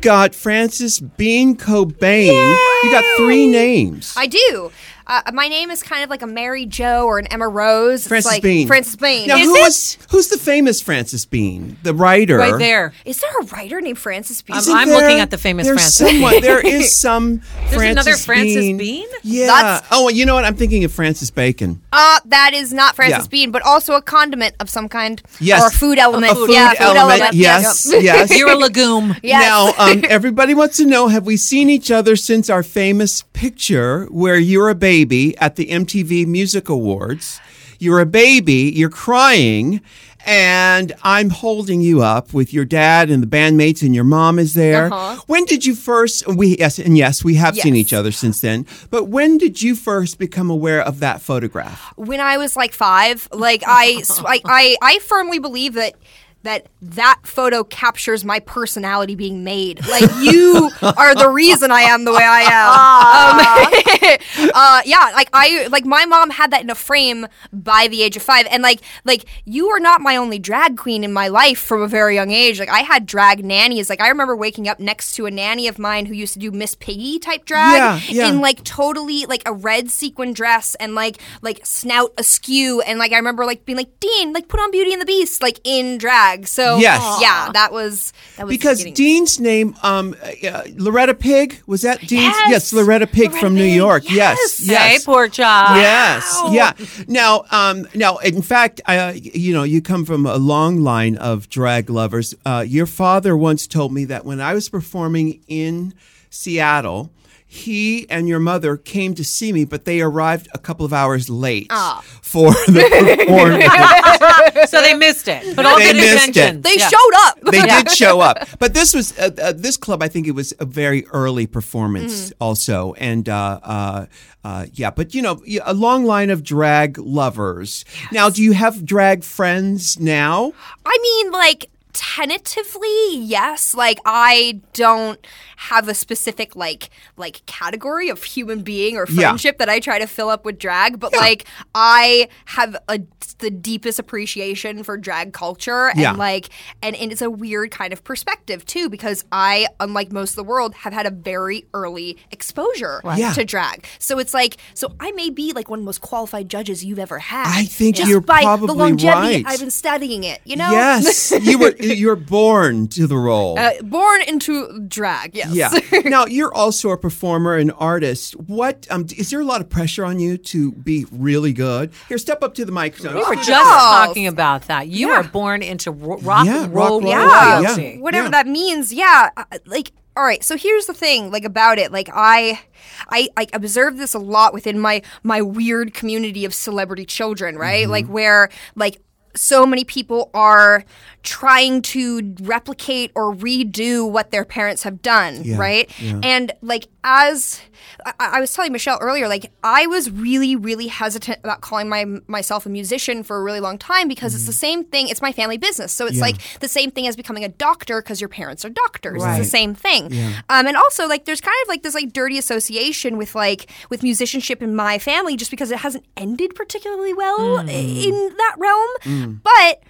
you've got Frances Bean Cobain. You got three names. I do. Uh, my name is kind of like a Mary Joe or an Emma Rose. It's Frances like Bean. Frances Bean. Now, is, who it- was- who's the famous Frances Bean? The writer. Right there. is there a writer named Frances Bean? I'm- Isn't I'm there- looking at the famous Francis. there's Frances someone- Bean. there is some. There's another Frances Frances Bean. Bean? Yeah. That's- oh, you know what? I'm thinking of Francis Bacon. Uh, that is not Frances Yeah. Bean, but also a condiment of some kind. Yes. Or a food element. A food yeah, food element. Yes. Yes. You're a legume. Yes. Now, um, everybody wants to know: Have we seen each other since our famous picture where you're a baby at the MTV Music Awards? You're a baby. You're crying. And I'm holding you up with your dad and the bandmates, and your mom is there. Uh-huh. When did you first? We yes, and yes, we have seen each other since then. But when did you first become aware of that photograph? when I was like five, like I, I, I, I firmly believe that that that photo captures my personality being made. Like you are the reason I am the way I am. Um, uh, yeah, like I, like my mom had that in a frame by the age of five, and like, like you are not my only drag queen in my life from a very young age. Like I had drag nannies. Like I remember waking up next to a nanny of mine who used to do Miss Piggy type drag Yeah, yeah. in like totally like a red sequin dress and like like snout askew and like I remember like being like Dean like put on Beauty and the Beast like in drag. So Yes. yeah, that was that was Because Dean's name, um, uh, Loretta Pig, was that Dean's? Yes. Loretta Pig Loretta from New York. Yes, yes. yes. Hey, poor child. Yes, yeah. Now, um, now, in fact, uh, you know, you come from a long line of drag lovers. Uh, your father once told me that when I was performing in Seattle, he and your mother came to see me, but they arrived a couple of hours late Ah. for the performance. So they missed it. But all They good missed it. they Yeah. showed up. they did show up. But this was uh, uh, this club. I think it was a very early performance, also, and uh, uh, uh, yeah. But you know, a long line of drag lovers. Now, do you have drag friends now? I mean, like tentatively, yes. Like I don't have a specific like like category of human being or Yeah. friendship that I try to fill up with drag, but like I have a the deepest appreciation for drag culture and Yeah. like and, and it's a weird kind of perspective too because I unlike most of the world have had a very early exposure Yeah. to drag. So it's like so I may be like one of the most qualified judges you've ever had. I think just you're by probably the longevity right. I've been studying it, you know? Yes, you were you were born to the role. Uh, born into drag, yes. yeah. now you're also a performer and artist. What um, is there a lot of pressure on you to be really good? Here, step up to the mic. We were just Yes. talking about that. You Yeah. were born into ro- rock Yeah, and roll rock roll, yeah. royalty. Whatever Yeah. that means, yeah. uh, Like, all right. So here's the thing, like about it. Like I, I, I observe this a lot within my my weird community of celebrity children, right? Mm-hmm. Like where like so many people are trying to replicate or redo what their parents have done, Yeah, right? yeah. And like as I, I was telling Michelle earlier, like I was really, really hesitant about calling my myself a musician for a really long time because it's the same thing. It's my family business, so it's Mm-hmm. Yeah. like the same thing as becoming a doctor because your parents are doctors. Right. It's the same thing. Um, and also like there's kind of like this like dirty association with like with musicianship in my family just because it hasn't ended particularly well Mm. in that realm. But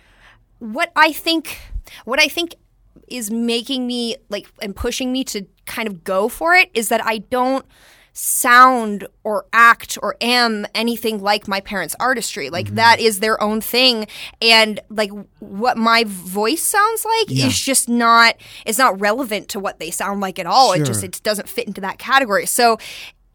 what I think what I think is making me like and pushing me to kind of go for it is that I don't sound or act or am anything like my parents' artistry. Like mm-hmm. that is their own thing and like what my voice sounds like is just not it's not relevant to what they sound like at all. It just it doesn't fit into that category. So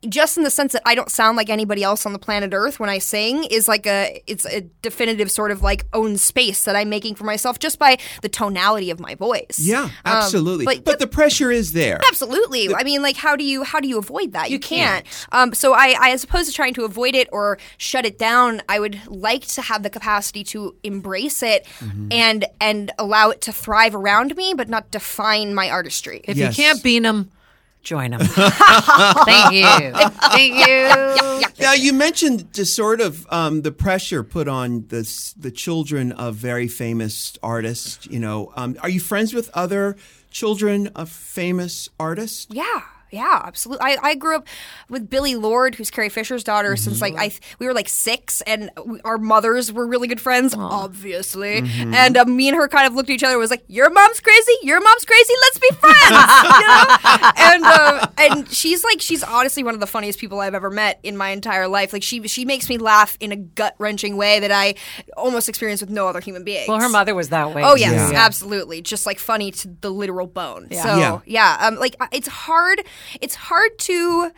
just in the sense that I don't sound like anybody else on the planet Earth when I sing is like a it's a definitive sort of like own space that I'm making for myself just by the tonality of my voice. Yeah, Um, absolutely. but, but the pressure is there. Absolutely. I mean, like, how do you how do you avoid that? You, can't. Um, so I, I, as opposed to trying to avoid it or shut it down, I would like to have the capacity to embrace it Mm-hmm. and and allow it to thrive around me, but not define my artistry. If Yes. you can't beat them, join them. Thank you. Thank you. Now you mentioned just sort of um, the pressure put on the the children of very famous artists. You know, um, are you friends with other children of famous artists? Yeah. Yeah, absolutely. I, I grew up with Billie Lourd, who's Carrie Fisher's daughter, since like I we were like six, and we, our mothers were really good friends, obviously. And um, me and her kind of looked at each other, and was like, "Your mom's crazy, your mom's crazy. Let's be friends." you know? And um, and she's like she's honestly one of the funniest people I've ever met in my entire life. Like she she makes me laugh in a gut wrenching way that I almost experience with no other human being. Well, her mother was that way. Oh yes, Yeah. absolutely. Just like funny to the literal bone. Yeah. So Yeah. yeah, um, like it's hard. It's hard to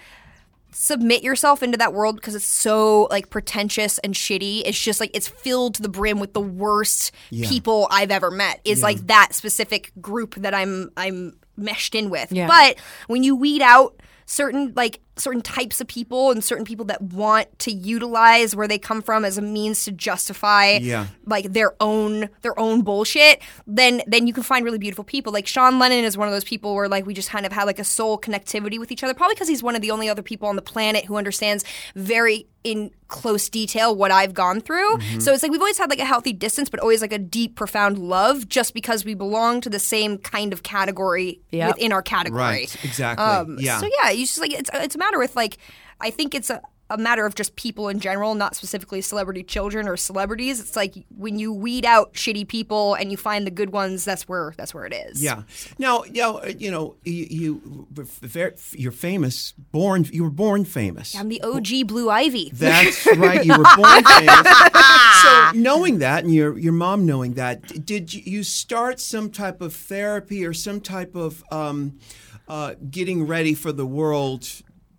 submit yourself into that world because it's so like pretentious and shitty. It's just like it's filled to the brim with the worst people I've ever met. Is like that specific group that I'm I'm meshed in with. Yeah. But when you weed out certain like certain types of people and certain people that want to utilize where they come from as a means to justify Yeah. like their own their own bullshit then then you can find really beautiful people like sean lennon is one of those people where like we just kind of had like a soul connectivity with each other probably because he's one of the only other people on the planet who understands very in close detail what i've gone through so it's like we've always had like a healthy distance but always like a deep profound love just because we belong to the same kind of category Yep. within our category Right, exactly. um, yeah. So yeah, you just like it's it's a matter with like I think it's a. A matter of just people in general, not specifically celebrity children or celebrities. It's like when you weed out shitty people and you find the good ones. That's where that's where it is. Yeah. Now, you know, you know, you, you you're famous. Born, you were born famous. I'm the OG Blue Ivy. That's right. You were born famous. So, knowing that, and your your mom knowing that, did you, you start some type of therapy or some type of um, uh, getting ready for the world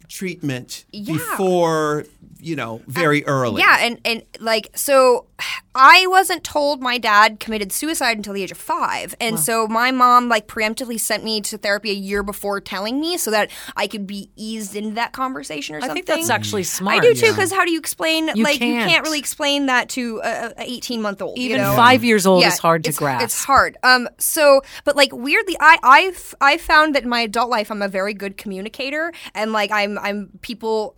treatment Yeah. before you know very early? Yeah, and and like so, I wasn't told my dad committed suicide until the age of five, and so my mom like preemptively sent me to therapy a year before telling me, so that I could be eased into that conversation or I something. think that's actually smart. I do too, because how do you explain? You like you can't. can't really explain that to a a eighteen month old. Even you know? five years old Yeah, is hard to it's, grasp. It's hard. Um. So, but like weirdly, I I've I found that in my adult life, I'm a very good communicator, and like I'm I'm people.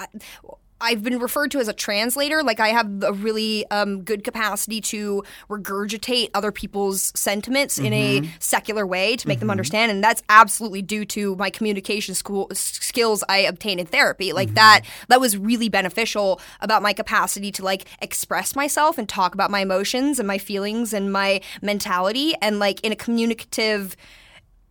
I've been referred to as a translator. Like I have a really um, good capacity to regurgitate other people's sentiments in a mm-hmm. secular way to make them mm-hmm. understand, and that's absolutely due to my communication school skills I obtained in therapy. Like mm-hmm. that, that was really beneficial about my capacity to like express myself and talk about my emotions and my feelings and my mentality, and like in a communicative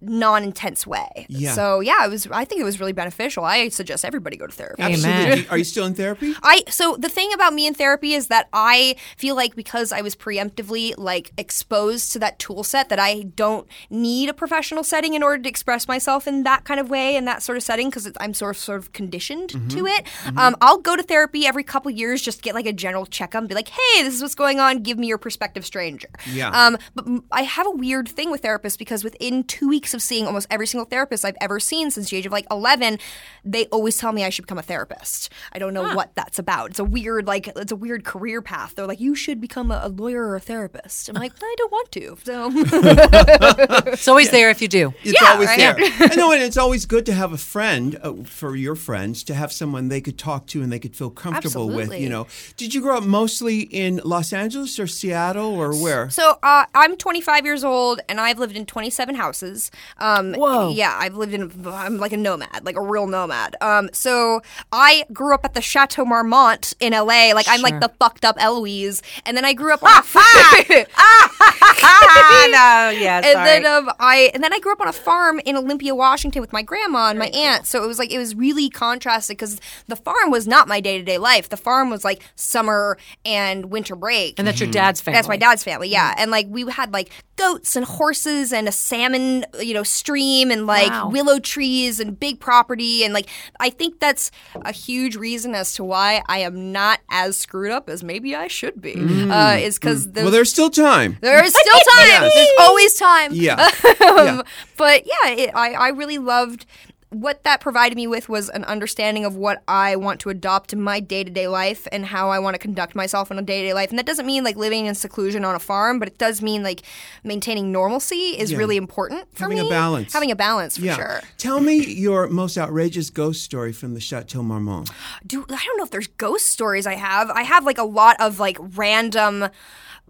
non-intense way. Yeah. So yeah, it was. I think it was really beneficial. I suggest everybody go to therapy. Absolutely. Are you still in therapy? I so the thing about me in therapy is that I feel like because I was preemptively like exposed to that tool set that I don't need a professional setting in order to express myself in that kind of way in that sort of setting because I'm sort of sort of conditioned to it. Um, I'll go to therapy every couple years just to get like a general checkup and be like, hey, this is what's going on. Give me your perspective, stranger. Yeah. Um, but m- I have a weird thing with therapists because within two weeks of seeing almost every single therapist I've ever seen since the age of like 11, they always tell me I should become a therapist. I don't know what that's about. It's a weird, like, it's a weird career path. They're like, you should become a, a lawyer or a therapist. I'm like, I don't want to. So, It's always there if you do. It's Yeah, always right. there. I know, and it's always good to have a friend uh, for your friends to have someone they could talk to and they could feel comfortable with. You know, did you grow up mostly in Los Angeles or Seattle or where? So uh, I'm 25 years old, and I've lived in 27 houses. Um, Whoa. Yeah, I've lived in. I'm like a nomad, like a real nomad. Um, so I grew up at the Chateau Marmont in LA. Like I'm like the fucked up Eloise, and then I grew up on. a no, yeah, and then um, I and then I grew up on a farm in Olympia, Washington, with my grandma and my aunt. So it was like it was really contrasted because the farm was not my day to day life. The farm was like summer and winter break. and that's your dad's family. That's my dad's family, yeah. And like we had like goats and horses and a salmon, you know, stream and like Wow. willow trees and big property and like I think that's a huge reason as to why I am not as screwed up as maybe I should be. Uh, is because well, there's still time. there is still time. Yes. There's always time. Yeah. Um, Yeah. But yeah, it, I, I really loved what that provided me with was an understanding of what I want to adopt in my day to day life and how I want to conduct myself in a day to day life. And that doesn't mean like living in seclusion on a farm, but it does mean like maintaining normalcy is Yeah. really important for Having a balance. Having a balance for Yeah. sure. Tell me your most outrageous ghost story from the Chateau Marmont. do I don't know if there's ghost stories I have. I have like a lot of like random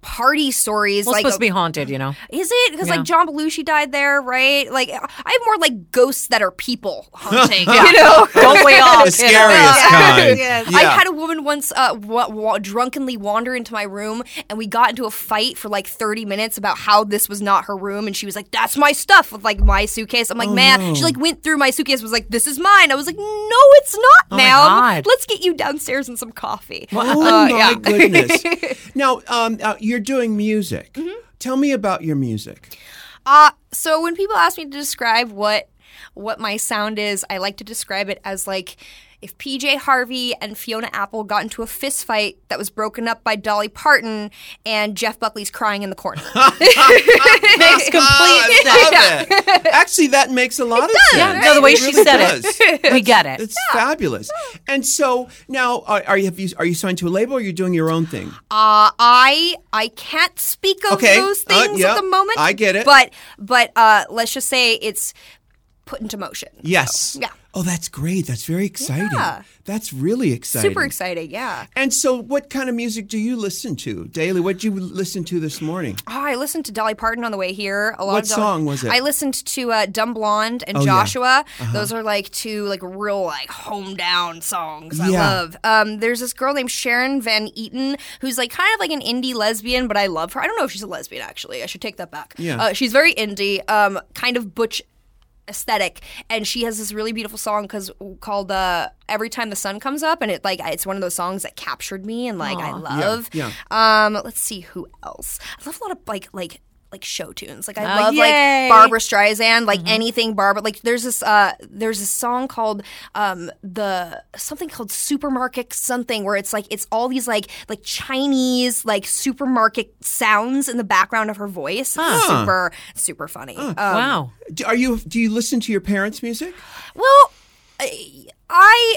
party stories. Well, like supposed to be haunted, you know. is it? Because Yeah. like John Belushi died there, right? Like I have more like ghosts that are people haunting. You know. Don't we all? The kiddo? scariest kind. Yes. Yeah. I had a woman once uh, wa- wa- drunkenly wander into my room, and we got into a fight for like 30 minutes about how this was not her room, and she was like, "That's my stuff," with like my suitcase. I'm like, "Man," no. she like went through my suitcase, was like, "This is mine." I was like, "No, it's not, my ma'am. Let's get you downstairs and some coffee." Oh Uh, my yeah. goodness! now, um, uh, you're doing music. Mm-hmm. Tell me about your music. Uh, so when people ask me to describe what what my sound is, I like to describe it as like if PJ Harvey and Fiona Apple got into a fist fight that was broken up by Dolly Parton and Jeff Buckley's crying in the corner. Makes complete I sense. love it. Actually, that makes a lot of sense. Yeah, no, the way It she really said does. it, we get it. It's fabulous. And so now, are, are you have you are you signed to a label? or Are you doing your own thing? Uh, I I can't speak of Okay. those Uh, things at the moment. I get it. But but uh, let's just say it's put into motion. Yes. yeah. Oh, that's great. That's very exciting. Yeah. That's really exciting. Super exciting, yeah. And so, what kind of music do you listen to daily? What did you listen to this morning? Oh, I listened to Dolly Parton on the way here. A lot What of Dolly- song was it? I listened to uh, "Dumb Blonde" and Oh, yeah. "Joshua." Those are like two like real like home down songs. I Yeah. love. Um, there's this girl named Sharon Van Etten who's like kind of like an indie lesbian, but I love her. I don't know if she's a lesbian actually. I should take that back. Yeah. uh, she's very indie, um, kind of butch aesthetic. And she has this really beautiful song cause, called uh, every time the sun comes up. And it like it's one of those songs that captured me and like i love. yeah. um let's see who else. I love a lot of like like like show tunes like i Oh, love yay. like barbara streisand like anything barbara like there's this uh there's a song called um the something called supermarket something where it's like it's all these like like chinese like supermarket sounds in the background of her voice It's super super funny um, wow. Do, are you do you listen to your parents' music? well, I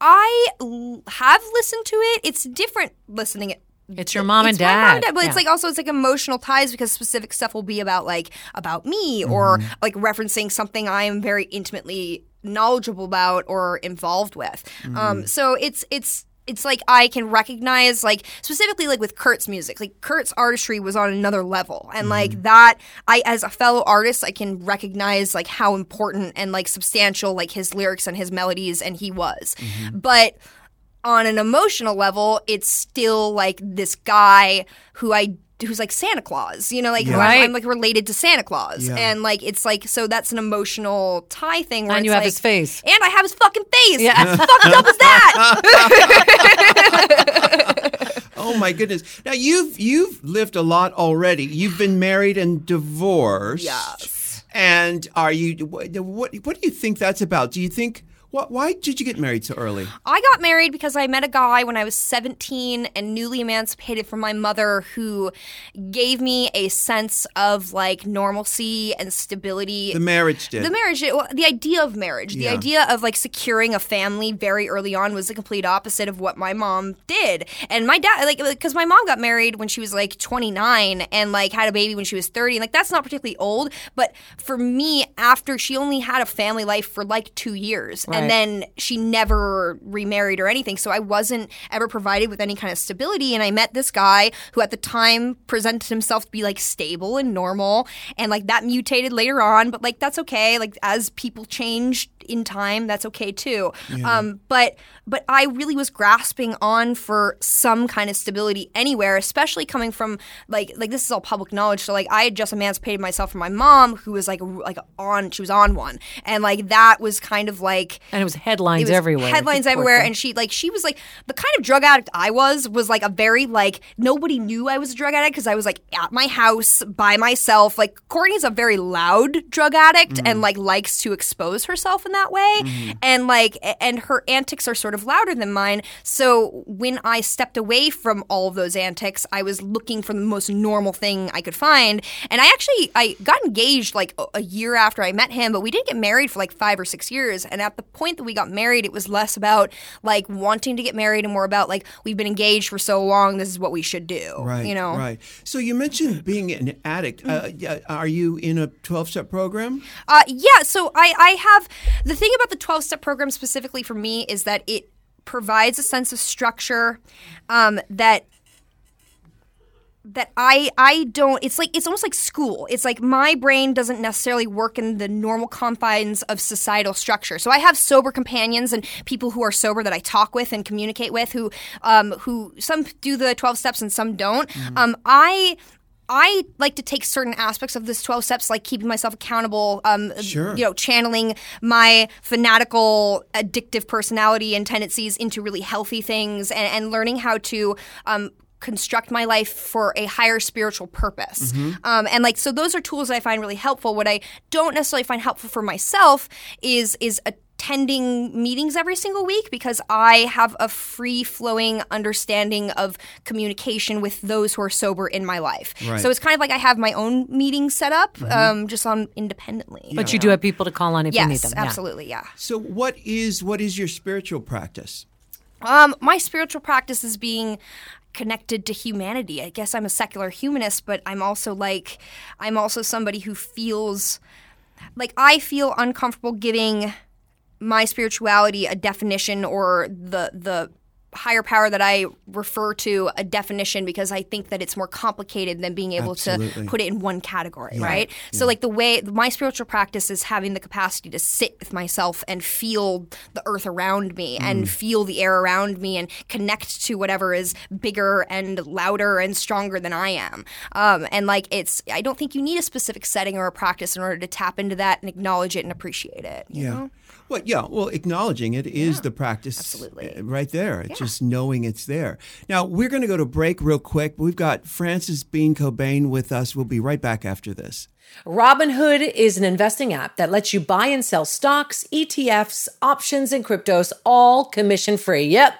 I l- have listened to it. It's different listening it. It's your mom and It's my mom and dad. but Yeah. it's like also it's like emotional ties because specific stuff will be about like about me or Mm-hmm. like referencing something I am very intimately knowledgeable about or involved with. Mm-hmm. Um, so it's it's it's like I can recognize like specifically like with Kurt's music. Like Kurt's artistry was on another level. And Mm-hmm. like that I as a fellow artist I can recognize like how important and like substantial like his lyrics and his melodies and he was. Mm-hmm. But on an emotional level, it's still like this guy who I who's like Santa Claus, you know, like who I'm- Right. I'm, like related to Santa Claus, Yeah. and like it's like so that's an emotional tie thing. Where And you have like- his face. and I have his fucking face. Yeah. How fucked up as that? Oh my goodness! Now you've you've lived a lot already. You've been married and divorced. Yes. And are you? What what, what do you think that's about? Do you think? What, why did you get married so early? I got married because I met a guy when I was 17 and newly emancipated from my mother who gave me a sense of like normalcy and stability. The marriage did. The marriage, well, the idea of marriage, the idea of like securing a family very early on was the complete opposite of what my mom did. And my dad, like, because my mom got married when she was like 29 and like had a baby when she was 30. And like, that's not particularly old. But for me, after she only had a family life for like two years Right. And then she never remarried or anything. So I wasn't ever provided with any kind of stability. And I met this guy who at the time presented himself to be like stable and normal. And like that mutated later on, but like that's okay. Like as people change in time, that's okay too. Um, but but I really was grasping on for some kind of stability anywhere, especially coming from like like this is all public knowledge. So like I had just emancipated myself from my mom, who was like like on she was on one, and like that was kind of like And it was headlines it was everywhere. Headlines everywhere, thing. and she like she was like the kind of drug addict I was was like a very like nobody knew I was a drug addict because I was like at my house by myself. Like Courtney's a very loud drug addict Mm-hmm. and like likes to expose herself in that way, and like and her antics are sort of louder than mine. So when I stepped away from all of those antics, I was looking for the most normal thing I could find, and I actually I got engaged like a- year after I met him, but we didn't get married for like five or six years. And at the point that we got married, it was less about like wanting to get married and more about like we've been engaged for so long, this is what we should do. Right. You know. Right. So you mentioned being an addict. Uh, are you in a twelve-step program? Uh, yeah, so I, I have the thing about the 12 step program specifically for me is that it provides a sense of structure um, that that I I don't it's like it's almost like school. It's like my brain doesn't necessarily work in the normal confines of societal structure. So I have sober companions and people who are sober that I talk with and communicate with who um who some do the 12 steps and some don't. Um I I like to take certain aspects of this 12 steps, like keeping myself accountable, um, Sure. you know, channeling my fanatical, addictive personality and tendencies into really healthy things and, and learning how to um, construct my life for a higher spiritual purpose. Um, and like, so those are tools that I find really helpful. What I don't necessarily find helpful for myself is, is attending meetings every single week because I have a free flowing understanding of communication with those who are sober in my life. Right. So it's kind of like I have my own meetings set up, um, just on independently. But you do have people to call on if you need Yes, them. yeah. absolutely, yeah. So what is what is your spiritual practice? Um, my spiritual practice is being connected to humanity. I guess I'm a secular humanist, but I'm also like I'm also somebody who feels like I feel uncomfortable giving my spirituality a definition or the the higher power that I refer to a definition because I think that it's more complicated than being able Absolutely. to put it in one category, right? So like the way my spiritual practice is having the capacity to sit with myself and feel the earth around me and feel the air around me and connect to whatever is bigger and louder and stronger than I am. Um, and like it's I don't think you need a specific setting or a practice in order to tap into that and acknowledge it and appreciate it. you Yeah. know? Well, yeah. Well, acknowledging it is the practice. absolutely. uh, Right there. It's just knowing it's there. Now, we're going to go to break real quick. We've got Frances Bean Cobain with us. We'll be right back after this. Robinhood is an investing app that lets you buy and sell stocks, ETFs, options, and cryptos all commission free. Yep.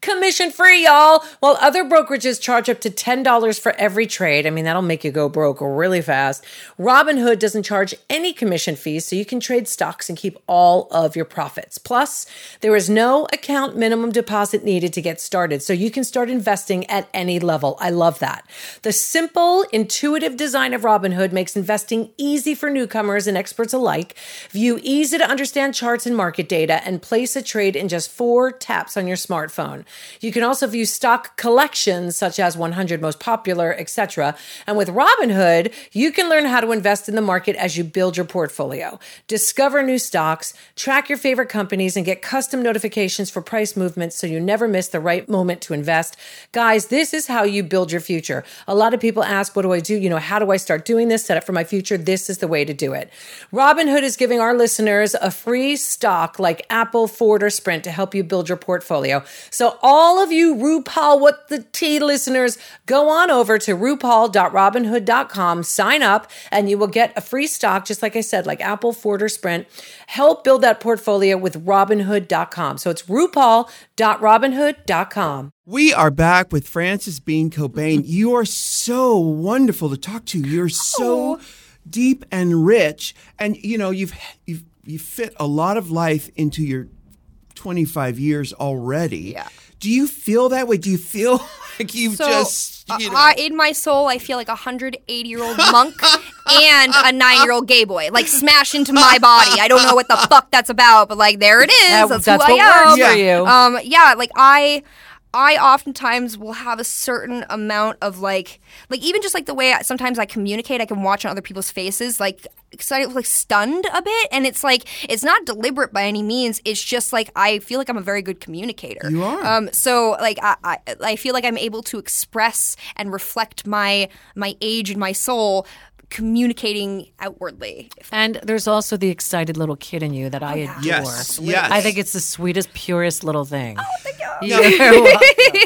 Commission free, y'all. While other brokerages charge up to $10 for every trade. I mean, that'll make you go broke really fast. Robinhood doesn't charge any commission fees, so you can trade stocks and keep all of your profits. Plus, there is no account minimum deposit needed to get started, so you can start investing at any level. I love that. The simple, intuitive design of Robinhood makes investing easy for newcomers and experts alike. View easy to understand charts and market data and place a trade in just four taps on your smartphone. You can also view stock collections such as 100 most popular, etc. And with Robinhood, you can learn how to invest in the market as you build your portfolio. Discover new stocks, track your favorite companies, and get custom notifications for price movements so you never miss the right moment to invest. Guys, this is how you build your future. A lot of people ask, What do I do? You know, how do I start doing this? Set up for my future. This is the way to do it. Robinhood is giving our listeners a free stock like Apple, Ford, or Sprint to help you build your portfolio. So, all of you RuPaul What the Tea listeners, go on over to RuPaul.robinhood.com, sign up, and you will get a free stock, just like I said, like Apple, Ford, or Sprint. Help build that portfolio with Robinhood.com. So, it's RuPaul.robinhood.com. We are back with Frances Bean Cobain. You are so wonderful to talk to. You're so oh. deep and rich, and you know you've you've you fit a lot of life into your 25 years already. Yeah. Do you feel that way? Do you feel like you've So, just uh, you know? I- in my soul, I feel like a 180 year old monk and a nine year old gay boy, like smash into my body. I don't know what the fuck that's about, but like there it is. That- that's that's who what I am. works for you. Um, yeah, like I. I oftentimes will have a certain amount of like, like even just like the way I, sometimes I communicate, I can watch on other people's faces, like, excited, like stunned a bit, and it's like it's not deliberate by any means. It's just like I feel like I'm a very good communicator. You are. Um, so like I, I, I feel like I'm able to express and reflect my my age and my soul communicating outwardly. And there's also the excited little kid in you that I adore. Yes, yes. I think it's the sweetest, purest little thing. Oh, thank you.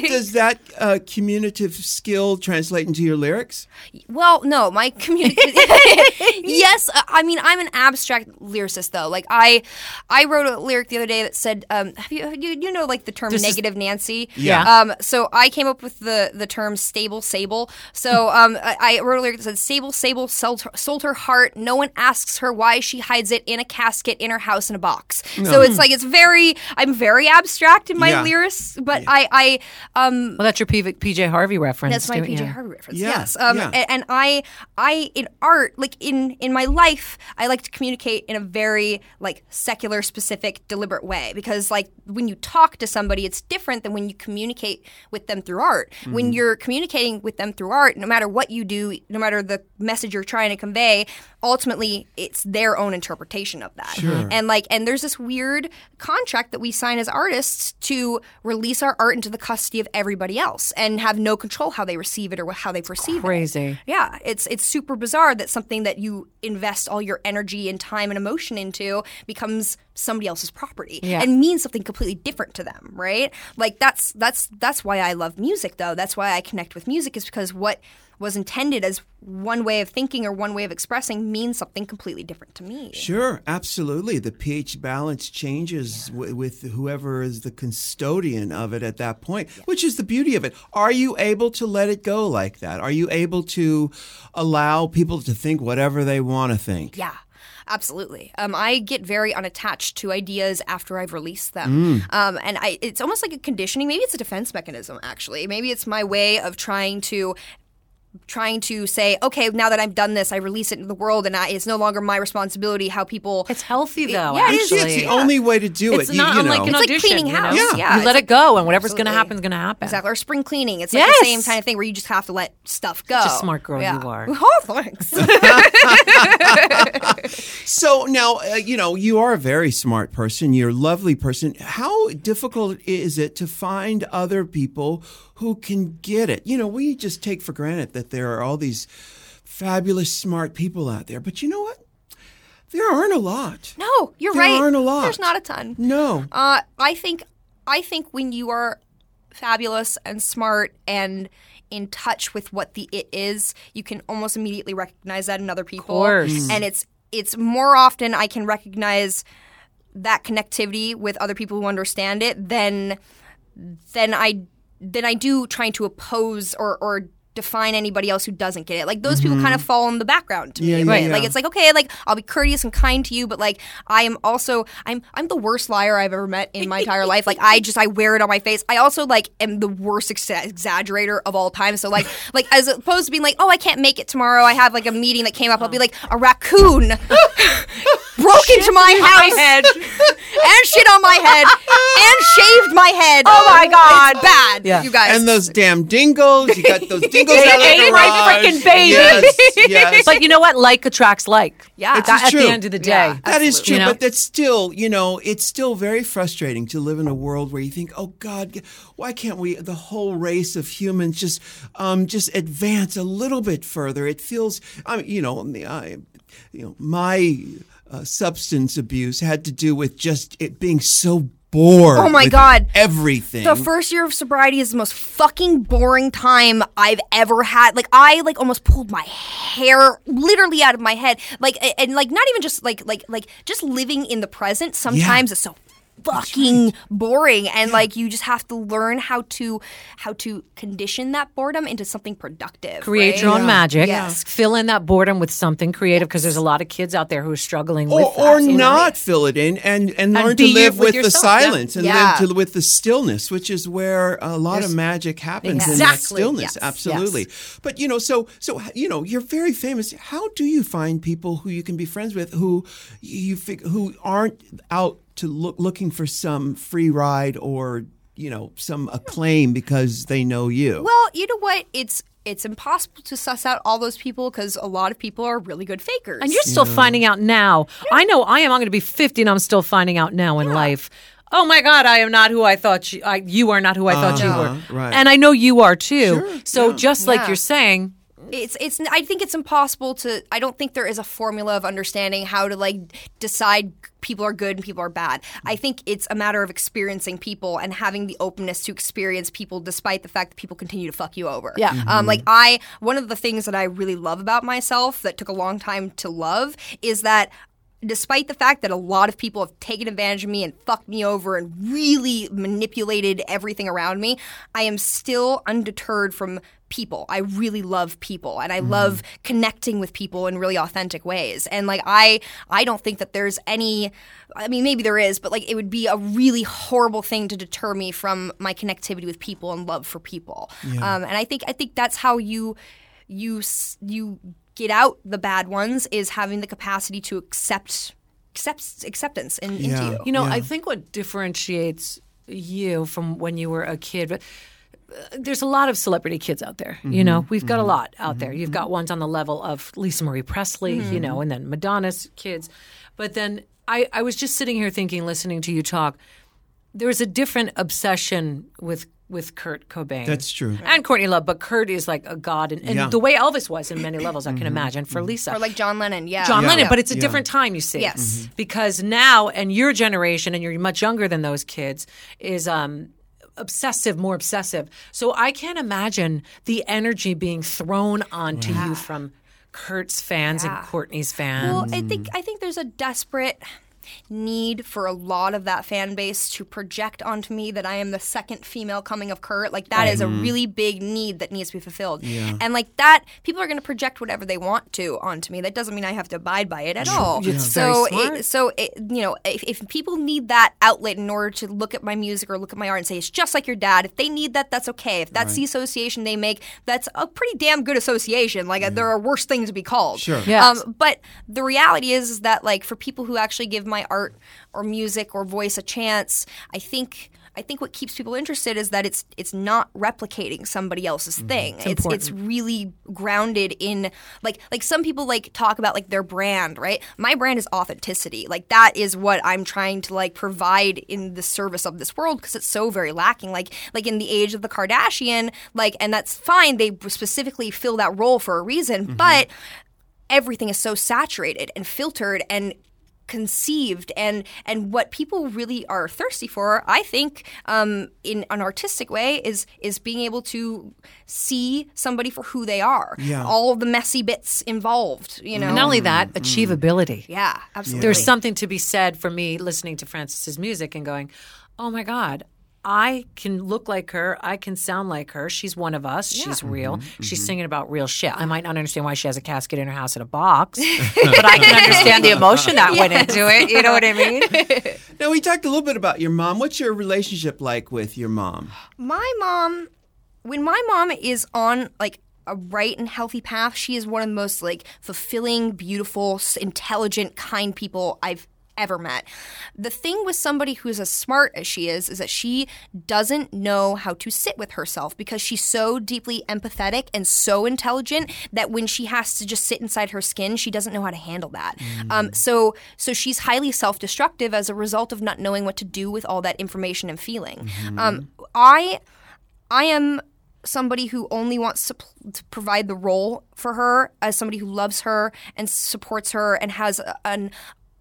Does that uh, communicative skill translate into your lyrics? Well, no, my communication. yes, uh, I mean I'm an abstract lyricist though. Like I, I wrote a lyric the other day that said, um, "Have you you, you know like the term This is- negative Nancy?" Yeah. Um, so I came up with the the term stable sable. So um, I, I wrote a lyric that said, "Sable, sable, sold her, sold her heart. No one asks her why she hides it in a casket in her house in a box. So it's like it's very. I'm very abstract in my Yeah. lyrics, but I, I, um, Well, that's your PV PJ Harvey reference. that's my PJ yeah. Harvey reference. Yeah, Yes. Um, yeah. and, and I, I in art, like in in my life, I like to communicate in a very like secular, specific, deliberate way because like when you talk to somebody, it's different than when you communicate with them through art. When you're communicating with them through art, no matter what you do, no matter the message you're trying to convey, ultimately it's their own interpretation of that. And like, and there's this weird contract that we sign as artists to release our art into the custody of everybody else and have no control how they receive it or how they perceive it. Crazy. Yeah, it's it's super bizarre that something that you invest all your energy and time and emotion into becomes somebody else's property Yeah. and means something completely different to them, right? Like that's that's that's why I love music though. That's why I connect with music is because what was intended as one way of thinking or one way of expressing means something completely different to me. Sure, absolutely. The pH balance changes w- with whoever is the custodian of it at that point, which is the beauty of it. Are you able to let it go like that? Are you able to allow people to think whatever they want to think? Yeah. Absolutely. Um, I get very unattached to ideas after I've released them, um, and I, it's almost like a conditioning. Maybe it's a defense mechanism. Actually, maybe it's my way of trying to trying to say, okay, now that I've done this, I release it into the world, and I, it's no longer my responsibility how people. It's healthy though. yeah, it is. actually. Actually, it's the only way to do It's it. It's not you, unlike know. an It's like audition. cleaning you know? house. Yeah. Yeah, you let like- it go, and whatever's going to happen is going to happen. Exactly, or spring cleaning. It's like the same kind of thing where you just have to let stuff go. a smart girl Yeah. you are. Oh, thanks. So now, uh, you know, you are a very smart person. You're a lovely person. How difficult is it to find other people who can get it? You know, we just take for granted that there are all these fabulous, smart people out there. But you know what? There aren't a lot. no, you're There right. There aren't a lot. There's not a ton. No. Uh, I think I think when you are fabulous and smart and in touch with what the it is, you can almost immediately recognize that in other people. Of course. And it's it's more often I can recognize that connectivity with other people who understand it than than I than I do trying to oppose or or define anybody else who doesn't get it. Like those people kind of fall in the background to Mm-hmm. Me, yeah, right? yeah. Like it's like okay, like I'll be courteous and kind to you, but like I am also I'm I'm the worst liar I've ever met in my entire life. Like I just I wear it on my face. I also like am the worst ex- exaggerator of all time. So like like as opposed to being like, "Oh, I can't make it tomorrow. I have like a meeting that came up." I'll be like, "A raccoon broke into my house head. and shit on my head and shaved my head. Oh my God. It's bad, Yeah. you guys. And those damn dingoes, you got those dingoes They out of the ate my garage. frickin' baby. Yes, yes. But you know what? Like attracts like. Yeah. It's That- at true. the end of the day. Yeah. That is true, You know? but that's still, you know, it's still very frustrating to live in a world where you think, "Oh God, why can't we, the whole race of humans, just, um, just advance a little bit further?" It feels, I mean, you know, the, I, you know, my uh, substance abuse had to do with just it being so bored. Oh my God. everything. the first year of sobriety is the most fucking boring time I've ever had. Like I like almost pulled my hair literally out of my head. Like and like not even just like like like just living in the present sometimes is so fucking boring and like you just have to learn how to how to condition that boredom into something productive. Create right? your own Yeah. magic. Yes. Fill in that boredom with something creative because there's a lot of kids out there who are struggling or, with that. or not fill it in and, and learn to live with with, the yourself, yeah. silence and Yeah. live to, with the stillness, which is where a lot of magic happens in that Exactly, stillness. yes, Absolutely. But you know, so so you know, you're very famous. How do you find people who you can be friends with who you fig- who aren't out to look looking for some free ride or you know some acclaim because they know you? Well, you know what? It's it's impossible to suss out all those people because a lot of people are really good fakers. And you're still finding out now. I know I am. I'm going to be 50 and I'm still finding out now in life. Oh my God, I am not who I thought you, I, you are not who I thought you were. Uh-huh, right. And I know you are too. Sure, so yeah. just like Yeah. you're saying, it's it's I think it's impossible to I don't think there is a formula of understanding how to like decide people are good and people are bad. I think it's a matter of experiencing people and having the openness to experience people despite the fact that people continue to fuck you over. Yeah. Um like I one of the things that I really love about myself that took a long time to love is that despite the fact that a lot of people have taken advantage of me and fucked me over and really manipulated everything around me, I am still undeterred from people. I really love people and I love connecting with people in really authentic ways. And like I I don't think that there's any I mean maybe there is, but like it would be a really horrible thing to deter me from my connectivity with people and love for people. Um, and I think I think that's how you you you get out the bad ones is having the capacity to accept accept acceptance in, into you. You know, Yeah. I think what differentiates you from when you were a kid, but uh, there's a lot of celebrity kids out there. You Mm-hmm. know, we've got a lot out there. You've got ones on the level of Lisa Marie Presley, you know, and then Madonna's kids. But then I, I was just sitting here thinking, listening to you talk, there's a different obsession with with Kurt Cobain. That's true. And Courtney Love, but Kurt is like a god, and, and Yeah. the way Elvis was in many levels, I can mm-hmm. imagine for mm-hmm. Lisa. Or like John Lennon, yeah. John Yeah. Lennon, but it's a Yeah. different time, you see. Yes. Mm-hmm. Because now, and your generation, and you're much younger than those kids, is um, obsessive, more obsessive. So I can't imagine the energy being thrown onto you from Kurt's fans and Courtney's fans. Well, I think I think there's a desperate need for a lot of that fan base to project onto me that I am the second female coming of Kurt. Like that is a really big need that needs to be fulfilled. And like that, people are going to project whatever they want to onto me. That doesn't mean I have to abide by it at all. It's so. It, so it, you know, if, if people need that outlet in order to look at my music or look at my art and say it's just like your dad, if they need that, that's okay. If that's the association they make, that's a pretty damn good association. Like there are worse things to be called. Sure. Yes. Um, but the reality is, is that like for people who actually give my art or music or voice a chance, I think I think what keeps people interested is that it's it's not replicating somebody else's mm-hmm. thing. It's it's, really grounded in like like some people like talk about like their brand, right? My brand is authenticity. Like that is what I'm trying to like provide in the service of this world because it's so very lacking. Like like in the age of the Kardashian, like and that's fine. They specifically fill that role for a reason, mm-hmm. but everything is so saturated and filtered and conceived and and what people really are thirsty for i think um, in an artistic way is is being able to see somebody for who they are. Yeah. all the messy bits involved you know? And not only that, achievability. yeah. absolutely. There's something to be said for me listening to Frances's music and going, oh my God, I can look like her. I can sound like her. She's one of us. She's real. Mm-hmm. She's mm-hmm. singing about real shit. I might not understand why she has a casket in her house in a box, but I can understand the emotion that went into it. You know what I mean? Now we talked a little bit about your mom. What's your relationship like with your mom? my mom when my mom is on like a right and healthy path she is one of the most like fulfilling beautiful intelligent kind people i've ever met. The thing with somebody who's as smart as she is is that she doesn't know how to sit with herself because she's so deeply empathetic and so intelligent that when she has to just sit inside her skin she doesn't know how to handle that. Um, so so she's highly self-destructive as a result of not knowing what to do with all that information and feeling. Um, i I am somebody who only wants to, p- to provide the role for her as somebody who loves her and supports her and has a, an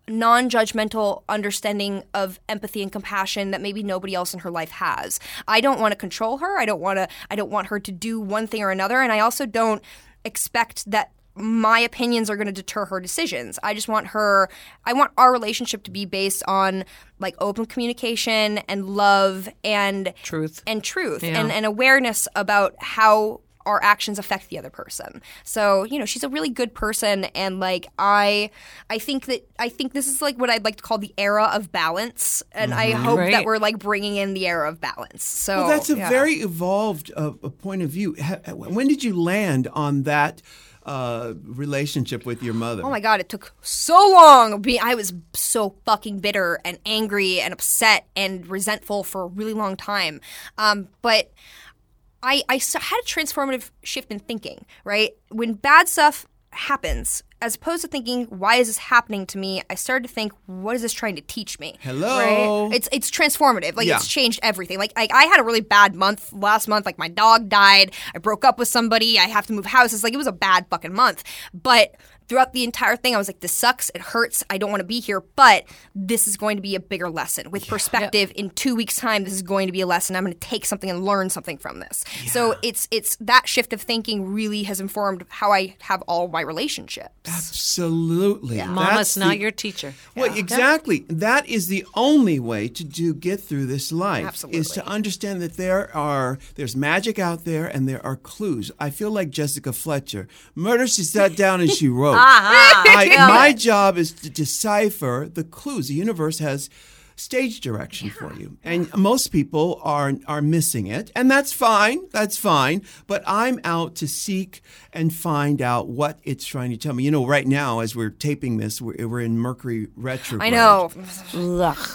non-judgmental understanding of empathy and compassion that maybe nobody else in her life has. I don't want to control her. I don't want to I don't want her to do one thing or another and I also don't expect that my opinions are going to deter her decisions. I just want her I want our relationship to be based on like open communication and love and Truth. and truth Yeah. and, and awareness about how our actions affect the other person. So, you know, she's a really good person and like I I think that I think this is like what I'd like to call the era of balance and I hope Right. that we're like bringing in the era of balance. So Well, that's a yeah. very evolved uh, point of view. When did you land on that uh, relationship with your mother? Oh my god, it took so long. I was so fucking bitter and angry and upset and resentful for a really long time. Um, but I, I had a transformative shift in thinking, right? When bad stuff happens, as opposed to thinking, why is this happening to me? I started to think, what is this trying to teach me? Hello? Right? It's it's transformative. Like Yeah. it's changed everything. Like I, I had a really bad month last month. Like my dog died. I broke up with somebody. I have to move houses. Like it was a bad fucking month. But throughout the entire thing, I was like, this sucks. It hurts. I don't want to be here, but this is going to be a bigger lesson. With perspective, in two weeks' time, this is going to be a lesson. I'm going to take something and learn something from this. So it's it's that shift of thinking really has informed how I have all my relationships. Absolutely. Mama's That's not the- your teacher. Well, exactly. That is the only way to do get through this life. Absolutely. Is to understand that there are there's magic out there and there are clues. I feel like Jessica Fletcher. Murder she sat down and she wrote. I, my job is to decipher the clues. The universe has stage direction for you. And most people are are missing it, and that's fine. That's fine, but I'm out to seek and find out what it's trying to tell me. You know, right now as we're taping this, we're, we're in Mercury retrograde. I know.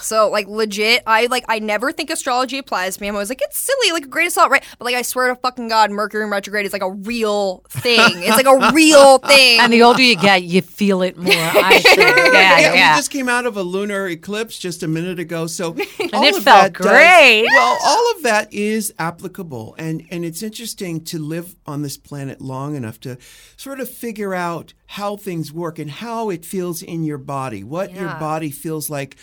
So like legit, I like I never think astrology applies to me. I'm always like, it's silly, like a grain of salt, right? But like I swear to fucking God, Mercury in retrograde is like a real thing. It's like a real thing. And the older you get, you feel it more. I think. Yeah, Yeah, yeah. we just came out of a lunar eclipse just a minute ago, so all it of felt that does- great. well, all of that is applicable, and and it's interesting to live on this planet long enough to sort of figure out how things work and how it feels in your body, what your body feels like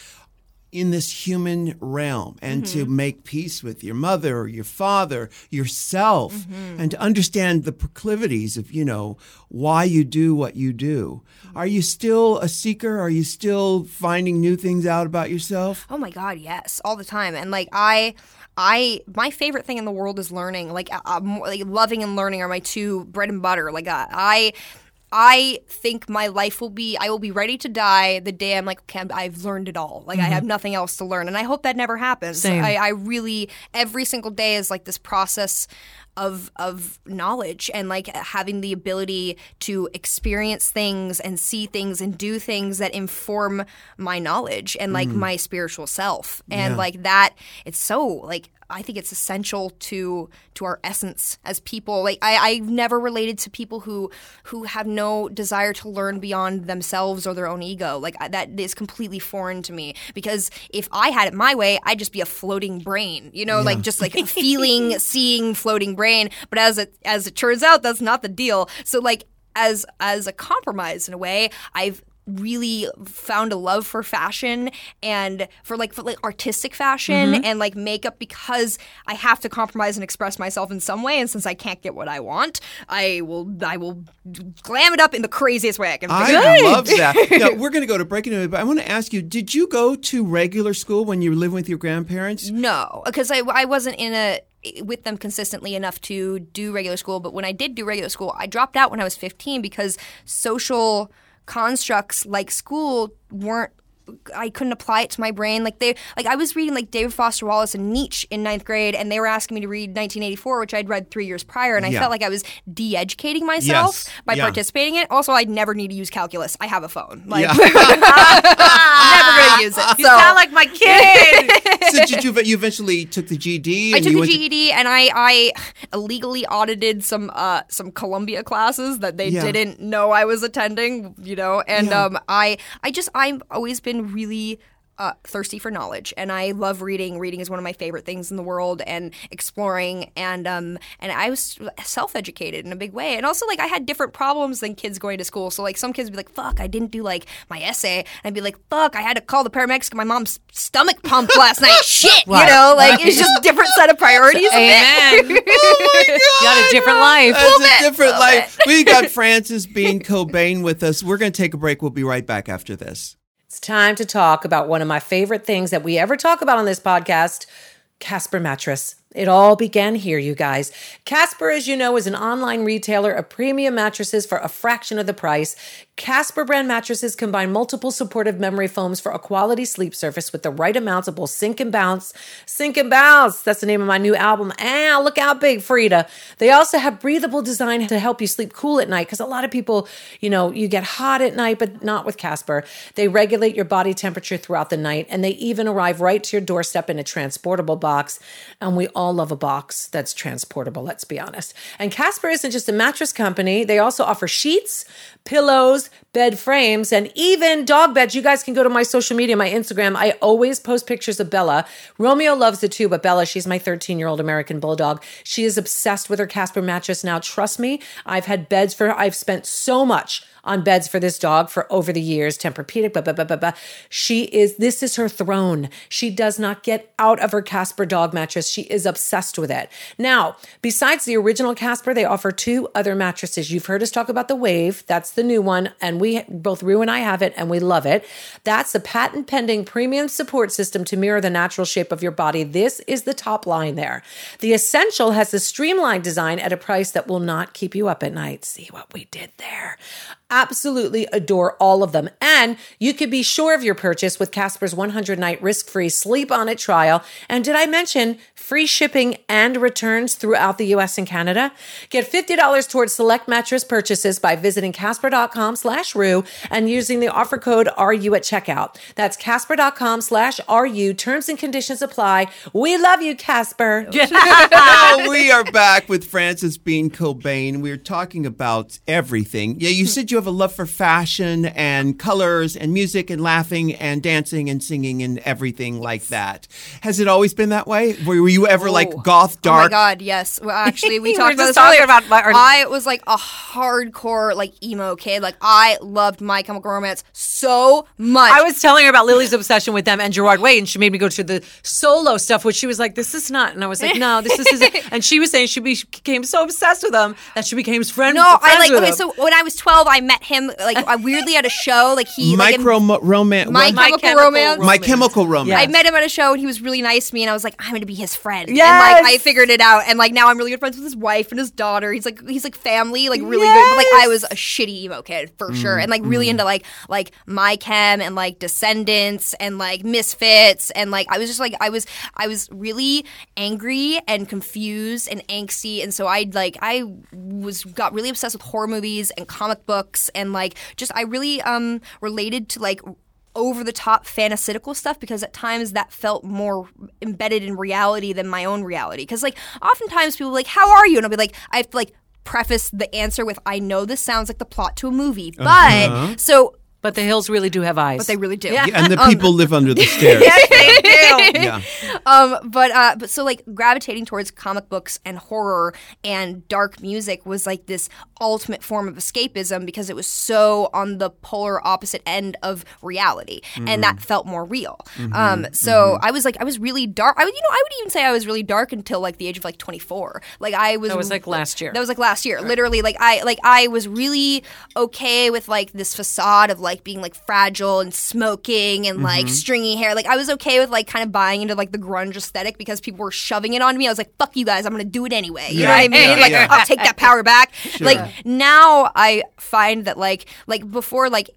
in this human realm and to make peace with your mother or your father yourself and to understand the proclivities of you know why you do what you do are you still a seeker are you still finding new things out about yourself Oh my god, yes, all the time. And like I I my favorite thing in the world is learning. Like, uh, uh, like loving and learning are my two bread and butter. Like uh, I I think my life will be I will be ready to die the day I'm like okay I'm- I've learned it all. Like I have mm-hmm. nothing else to learn. And I hope that never happens. I, I really every single day is like this process of of knowledge and like having the ability to experience things and see things and do things that inform my knowledge and like mm. my spiritual self. And Yeah. like that it's so like I think it's essential to to our essence as people. Like I, I've never related to people who who have no desire to learn beyond themselves or their own ego. Like I- that is completely foreign to me. Because if I had it my way, I'd just be a floating brain. You know, like just like a feeling, seeing, floating brain. But as it as it turns out, that's not the deal. So like as as a compromise in a way, I've really found a love for fashion and for like for like artistic fashion mm-hmm. and like makeup because I have to compromise and express myself in some way and since I can't get what I want I will I will glam it up in the craziest way I can think of. I love that. now, we're going to go to break in a minute, but I want to ask you: Did you go to regular school when you were living with your grandparents? No, because I, I wasn't in a with them consistently enough to do regular school. But when I did do regular school, I dropped out when I was 15 because social constructs like school weren't. I couldn't apply it to my brain. Like they, like I was reading like David Foster Wallace and Nietzsche in ninth grade, and they were asking me to read 1984, which I'd read three years prior, and I Yeah. felt like I was de-educating myself Yes. by Yeah. participating in it. Also, I'd never need to use calculus. I have a phone. Like Yeah. Never gonna use it. You so. sound like my kid. so did you? You eventually took the GD. I took you a to- GED and I, I illegally audited some uh, some Columbia classes that they Yeah. didn't know I was attending, you know. And Yeah. um, I I just I've always been really uh, thirsty for knowledge, and I love reading. Reading is one of my favorite things in the world, and exploring. And um, and I was self educated in a big way, and also like I had different problems than kids going to school. So like some kids would be like, "Fuck, I didn't do like my essay," and I'd be like, "Fuck, I had to call the paramedics. 'cause My mom's stomach pumped last night. Shit, you know, like it's just different set of priorities. Amen. Oh my You got a different life. That's a bit, different little life. We got Frances Bean Cobain with us. We're going to take a break. We'll be right back after this. It's time to talk about one of my favorite things that we ever talk about on this podcast Casper Mattress. It all began here, you guys. Casper, as you know, is an online retailer of premium mattresses for a fraction of the price. Casper brand mattresses combine multiple supportive memory foams for a quality sleep surface with the right amounts of both sink and bounce. Sink and bounce. That's the name of my new album. Ah, look out, big Frida. They also have breathable design to help you sleep cool at night because a lot of people, you know, you get hot at night, but not with Casper. They regulate your body temperature throughout the night and they even arrive right to your doorstep in a transportable box. And we all love a box that's transportable, let's be honest. And Casper isn't just a mattress company, they also offer sheets, pillows, bed frames, and even dog beds. You guys can go to my social media, my Instagram. I always post pictures of Bella. Romeo loves it too, but Bella, she's my 13 year old American bulldog. She is obsessed with her Casper mattress now. Trust me, I've had beds for. I've spent so much on beds for this dog for over the years, Tempur-Pedic, blah, blah, blah, blah, blah. She is, this is her throne. She does not get out of her Casper dog mattress. She is obsessed with it. Now, besides the original Casper, they offer two other mattresses. You've heard us talk about the Wave. That's the new one. And we, both Ru and I have it and we love it. That's the patent pending premium support system to mirror the natural shape of your body. This is the top line there. The Essential has a streamlined design at a price that will not keep you up at night. See what we did there. Absolutely adore all of them. And you could be sure of your purchase with Casper's 100 night risk free sleep on it trial. And did I mention free shipping and returns throughout the US and Canada? Get $50 towards select mattress purchases by visiting casper.com slash RU and using the offer code RU at checkout. That's casper.com slash RU. Terms and conditions apply. We love you, Casper. Now we are back with Frances Bean Cobain. We're talking about everything. Yeah, you hmm. said you have a love for fashion and colors and music and laughing and dancing and singing and everything like that. Has it always been that way? Were, were you ever like goth, dark? Oh my god, yes. Well, actually, we We talked about just this talking earlier. about my- our- I was like a hardcore like emo kid. Like I loved My Chemical Romance so much. I was telling her about Lily's obsession with them and Gerard Way, and she made me go to the solo stuff, which she was like, "This is not," and I was like, "No, this is." His. And she was saying she became so obsessed with them that she became friends. With them. No, I like with okay. him. So when I was twelve, I met him like I weirdly at a show. Like he like, in Micro mo- romance. My. My Chemical, Chemical Romance. My chemical romance. Yeah. I met him at a show and he was really nice to me and I was like, I'm gonna be his friend. And Yes! like I figured it out and like now I'm really good friends with his wife and his daughter. He's like he's like family, like really good. But like I was a shitty emo kid for sure. Mm, and like really mm. into like like My Chem and like Descendents and like Misfits and like I was just like I was I was really angry and confused and angsty and so I like I was got really obsessed with horror movies and comic books and like just I really um related to like over the top fantastical stuff because at times that felt more embedded in reality than my own reality. Because like oftentimes people are like, "How are you?" and I'll be like, I have to like preface the answer with, "I know this sounds like the plot to a movie, but Uh-huh. so." But the hills really do have eyes. But they really do. Yeah, and the people live under the stairs. they do. yeah. um but uh but so like gravitating towards comic books and horror and dark music was like this ultimate form of escapism because it was so on the polar opposite end of reality and that felt more real um so i was like i was really dark i would you know i would even say i was really dark until like the age of like 24 like i was That was like last year. that was like last year literally like i like i was really okay with like this facade of like being like fragile and smoking and like stringy hair. Like i was okay with like kind of buying into like the grunge aesthetic because people were shoving it on me. I was like fuck you guys i'm gonna do it anyway. You know what i mean? Yeah, like yeah. i'll take that power back. Like now i find that like like before like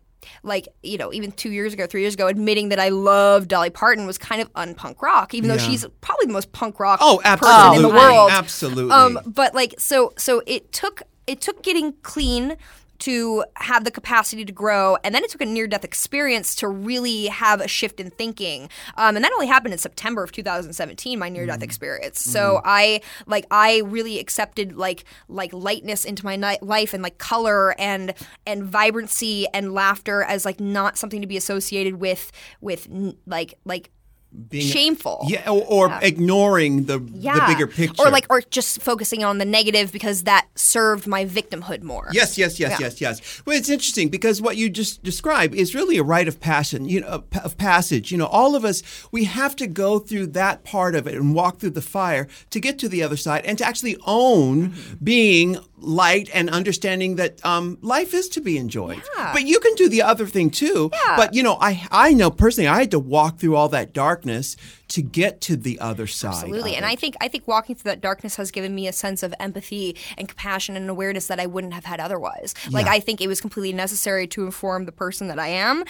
like you know even two years ago three years ago admitting that i love dolly parton was kind of unpunk rock even though she's probably the most punk rock Oh, person in the world. Absolutely. um, but like so so it took it took getting clean to have the capacity to grow and then it took a near death experience to really have a shift in thinking. Um, and that only happened in september of 2017 my near death experience. So i like i really accepted like like lightness into my ni- life and like color and and vibrancy and laughter as like not something to be associated with with n- like like Being- shameful Yeah, or, or ignoring the the bigger picture. or like or just focusing on the negative because that served my victimhood more. Yes, yes, yes, yes, yes. Well, it's interesting because what you just described is really a rite of passion, you know, of of passage. You know, all of us we have to go through that part of it and walk through the fire to get to the other side and to actually own mm-hmm. being light and understanding that um, life is to be enjoyed. Yeah. But you can do the other thing too. Yeah. But you know, I I know personally I had to walk through all that darkness to get to the other side. Absolutely, and it. I think I think walking through that darkness has given me a sense of empathy and compassion and awareness that I wouldn't have had otherwise. Like I think it was completely necessary to inform the person that I am.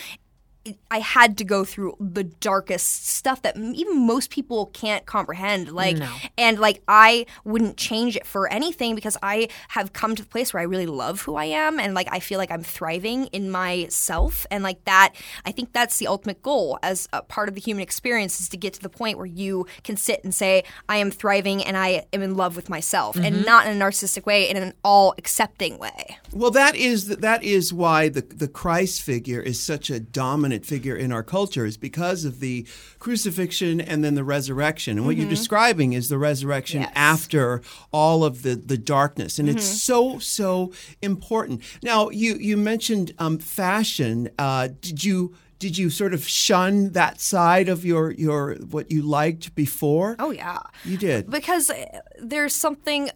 I had to go through the darkest stuff that even most people can't comprehend. Like, and like I wouldn't change it for anything because I have come to the place where I really love who I am, and like I feel like I'm thriving in myself, and like that. I think that's the ultimate goal as a part of the human experience is to get to the point where you can sit and say, "I am thriving and I am in love with myself," and mm-hmm. not in a narcissistic way, in an all accepting way. Well, that is that is why the the Christ figure is such a dominant prominent figure in our culture is because of the crucifixion and then the resurrection. And what you're describing is the resurrection Yes. after all of the, the darkness. And it's so, so important. Now, you, you mentioned um, fashion. Uh, did you. Did you sort of shun that side of your, your what you liked before? Oh yeah. You did. because uh, there's something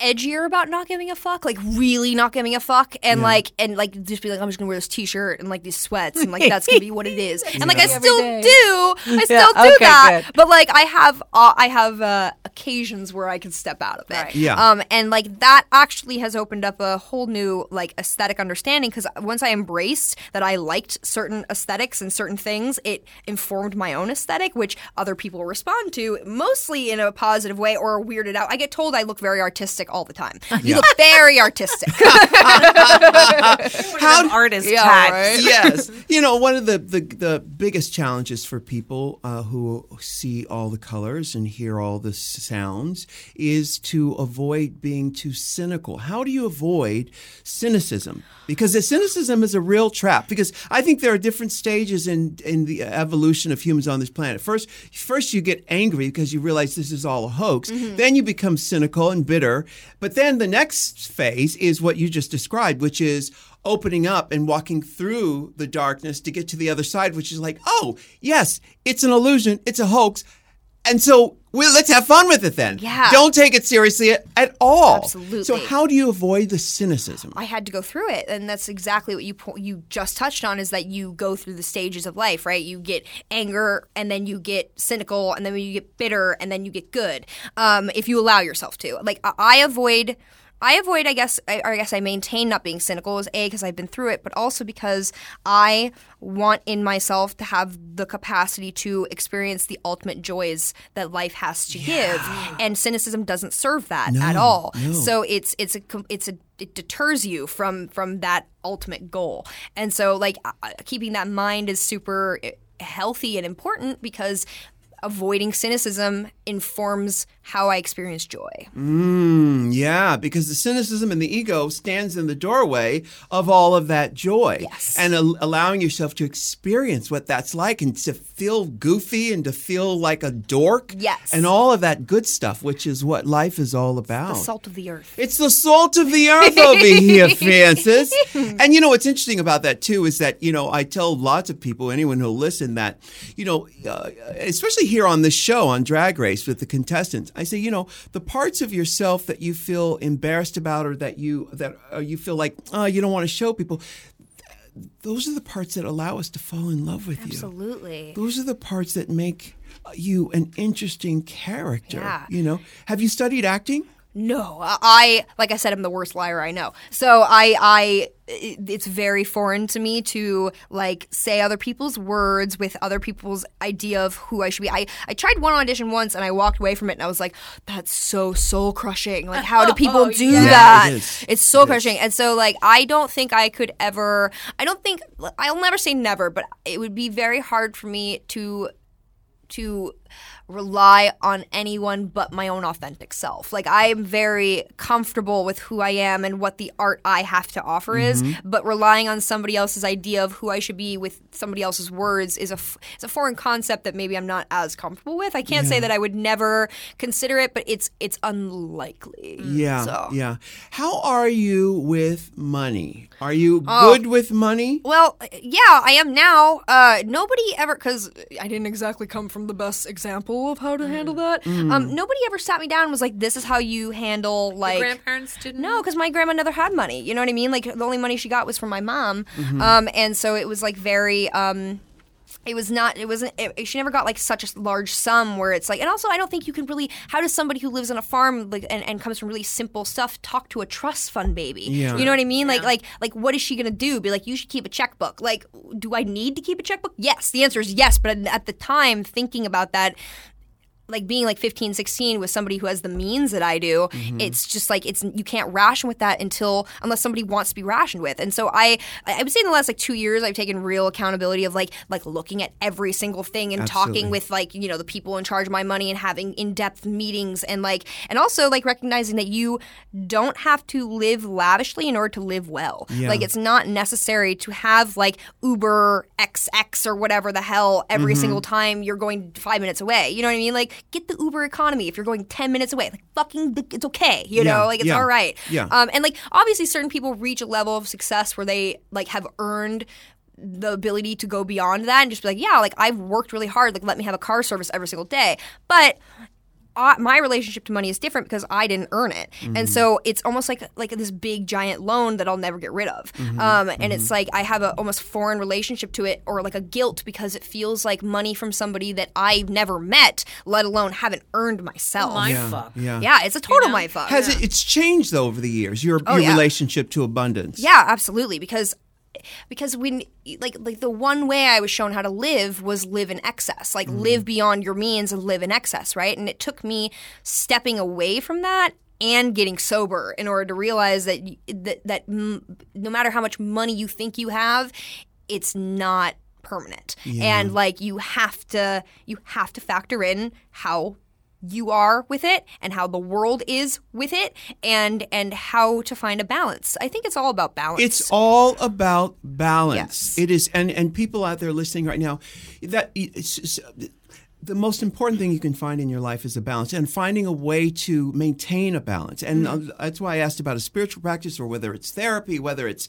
edgier about not giving a fuck, like really not giving a fuck, and like and like just be like, I'm just gonna wear this t-shirt and like these sweats, and like that's gonna be what it is, and like I still day. do, I still do okay, that, good. but like I have uh, I have uh, occasions where I can step out of it, Right. Yeah. um, and like that actually has opened up a whole new like aesthetic understanding because once I embraced that I liked certain aesthetics and certain things, it informed my own aesthetic, which other people respond to mostly in a positive way or weirded out. I get told I look very artistic all the time. You look very artistic. How artist Yeah, tags. right. yes. You know, one of the, the, the biggest challenges for people uh, who see all the colors and hear all the sounds is to avoid being too cynical. How do you avoid cynicism? Because the cynicism is a real trap. Because I think there are different stages in, in the evolution of humans on this planet. First, first you get angry because you realize this is all a hoax. Then you become cynical and bitter. But then the next phase is what you just described, which is opening up and walking through the darkness to get to the other side, which is like, oh, yes, it's an illusion, it's a hoax. And so well, let's have fun with it then. Yeah. Don't take it seriously at, at all. Absolutely. So, how do you avoid the cynicism? I had to go through it, and that's exactly what you po- you just touched on. Is that you go through the stages of life, right? You get anger, and then you get cynical, and then you get bitter, and then you get good. Um, if you allow yourself to, like I, I avoid. I avoid, I guess, I, or I guess I maintain not being cynical is a because I've been through it, but also because I want in myself to have the capacity to experience the ultimate joys that life has to give, and cynicism doesn't serve that at all. So it's it's a it's a it deters you from from that ultimate goal, and so like uh, keeping that mind is super uh, healthy and important because avoiding cynicism informs how I experience joy. Mm, yeah, because the cynicism and the ego stands in the doorway of all of that joy. Yes. And al- allowing yourself to experience what that's like and to feel goofy and to feel like a dork. Yes. And all of that good stuff, which is what life is all about. It's The salt of the earth. It's the salt of the earth over here, Frances. And you know what's interesting about that too is that you know I tell lots of people, anyone who'll listen, that you know, uh, especially here on this show on Drag Race with the contestants, I say, you know, the parts of yourself that you feel embarrassed about or that you that uh, you feel like oh, you don't want to show people. Those are the parts that allow us to fall in love with you. Absolutely. Those are the parts that make you an interesting character. Yeah. You know, have you studied acting? No, I like I said, I'm the worst liar I know. So I, I, it's very foreign to me to like say other people's words with other people's idea of who I should be. I, I tried one audition once and I walked away from it and I was like, that's so soul crushing. Like, how do oh, people do yeah. that? Yeah, it is. It's soul crushing. And so, like, I don't think I could ever. I don't think I'll never say never, but it would be very hard for me to to rely on anyone but my own authentic self. Like I'm very comfortable with who I am and what the art I have to offer is, but relying on somebody else's idea of who I should be with somebody else's words is a f- it's a foreign concept that maybe I'm not as comfortable with. I can't say that I would never consider it, but it's it's unlikely. Yeah, So. yeah. How are you with money? Are you Oh. good with money? Well, yeah, I am now. Uh, nobody ever, because I didn't exactly come from the best example of how to handle that. Um, nobody ever sat me down and was like, "This is how you handle like." Grandparents didn't. no, because my grandma never had money. You know what I mean? Like the only money she got was from my mom, um, and so it was like very. Um, it was not. It wasn't. It, she never got like such a large sum where it's like. And also, I don't think you can really. How does somebody who lives on a farm like and, and comes from really simple stuff talk to a trust fund baby? Yeah. You know what I mean? Like like like what is she gonna do? Be like, you should keep a checkbook. Like, do I need to keep a checkbook? Yes. The answer is yes. But at the time, thinking about that, like being like 15 16 with somebody who has the means that i do it's just like it's you can't ration with that until unless somebody wants to be rationed with and so i i would say in the last like two years i've taken real accountability of like like looking at every single thing and Absolutely. talking with like you know the people in charge of my money and having in-depth meetings and like and also like recognizing that you don't have to live lavishly in order to live well Yeah. like it's not necessary to have like uber xx or whatever the hell every Mm-hmm. single time you're going five minutes away you know what i mean like get the uber economy if you're going 10 minutes away like fucking it's okay you Yeah, know like it's yeah, all right yeah. um and like obviously certain people reach a level of success where they like have earned the ability to go beyond that and just be like, yeah, like I've worked really hard. Like let me have a car service every single day. But uh, my relationship to money is different because I didn't earn it, and so it's almost like like this big giant loan that I'll never get rid of. Um, and it's like I have a almost foreign relationship to it, or like a guilt because it feels like money from somebody that I've never met, let alone haven't earned myself. My Yeah, fuck. yeah. yeah, it's a total my fuck. Has it? It's changed though over the years. Your Oh, your yeah. relationship to abundance. Yeah, absolutely. Because because when like like the one way I was shown how to live was live in excess, like live beyond your means and live in excess, right? And it took me stepping away from that and getting sober in order to realize that that that mm, no matter how much money you think you have, it's not permanent. And like you have to you have to factor in how you are with it and how the world is with it and and how to find a balance. I think it's all about balance. It's all about balance. Yes. It is, and and people out there listening right now, that the most important thing you can find in your life is a balance, and finding a way to maintain a balance. And Mm-hmm. uh, that's why I asked about a spiritual practice, or whether it's therapy, whether it's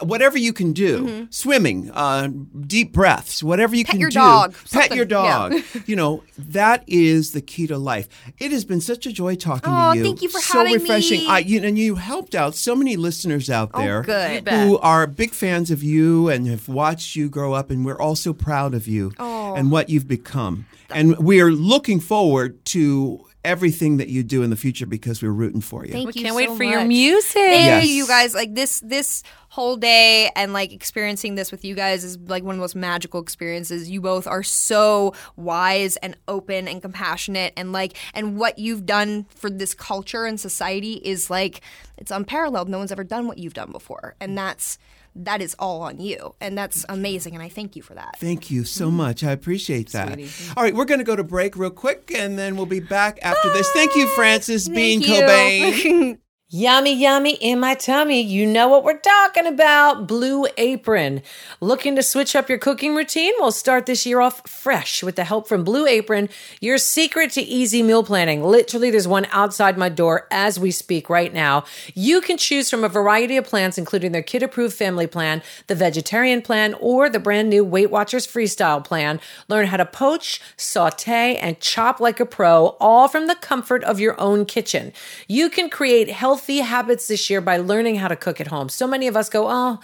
whatever you can do, swimming, uh, deep breaths, whatever you Mm-hmm. Pet can your do. dog, Pet something, your yeah. dog. you know that is the key to life. It has been such a joy talking Oh, to you. thank you for so having refreshing. me. I, you, and you helped out so many listeners out there Oh, who are big fans of you and have watched you grow up, and we're all so proud of you Oh. And what you've become. And we are looking forward to everything that you do in the future because we're rooting for you. Thank We you can't so wait for your music. Thank Yes. you, you guys. Like this, this whole day and like experiencing this with you guys is like one of the most magical experiences. You both are so wise and open and compassionate, and like, and what you've done for this culture and society is like it's unparalleled. No one's ever done what you've done before, and that's that is all on you, and that's amazing. And I thank you for that. Thank you so mm-hmm. much. I appreciate that. All right, we're going to go to break real quick and then we'll be back after this. Thank you, Frances Bean you. Cobain. Yummy, yummy in my tummy. You know what we're talking about. Blue Apron. Looking to switch up your cooking routine? We'll start this year off fresh with the help from Blue Apron, your secret to easy meal planning. Literally, there's one outside my door as we speak right now. You can choose from a variety of plans, including their kid approved family plan, the vegetarian plan, or the brand new Weight Watchers freestyle plan. Learn how to poach, saute, and chop like a pro, all from the comfort of your own kitchen. You can create healthy habits this year by learning how to cook at home. So many of us go, oh,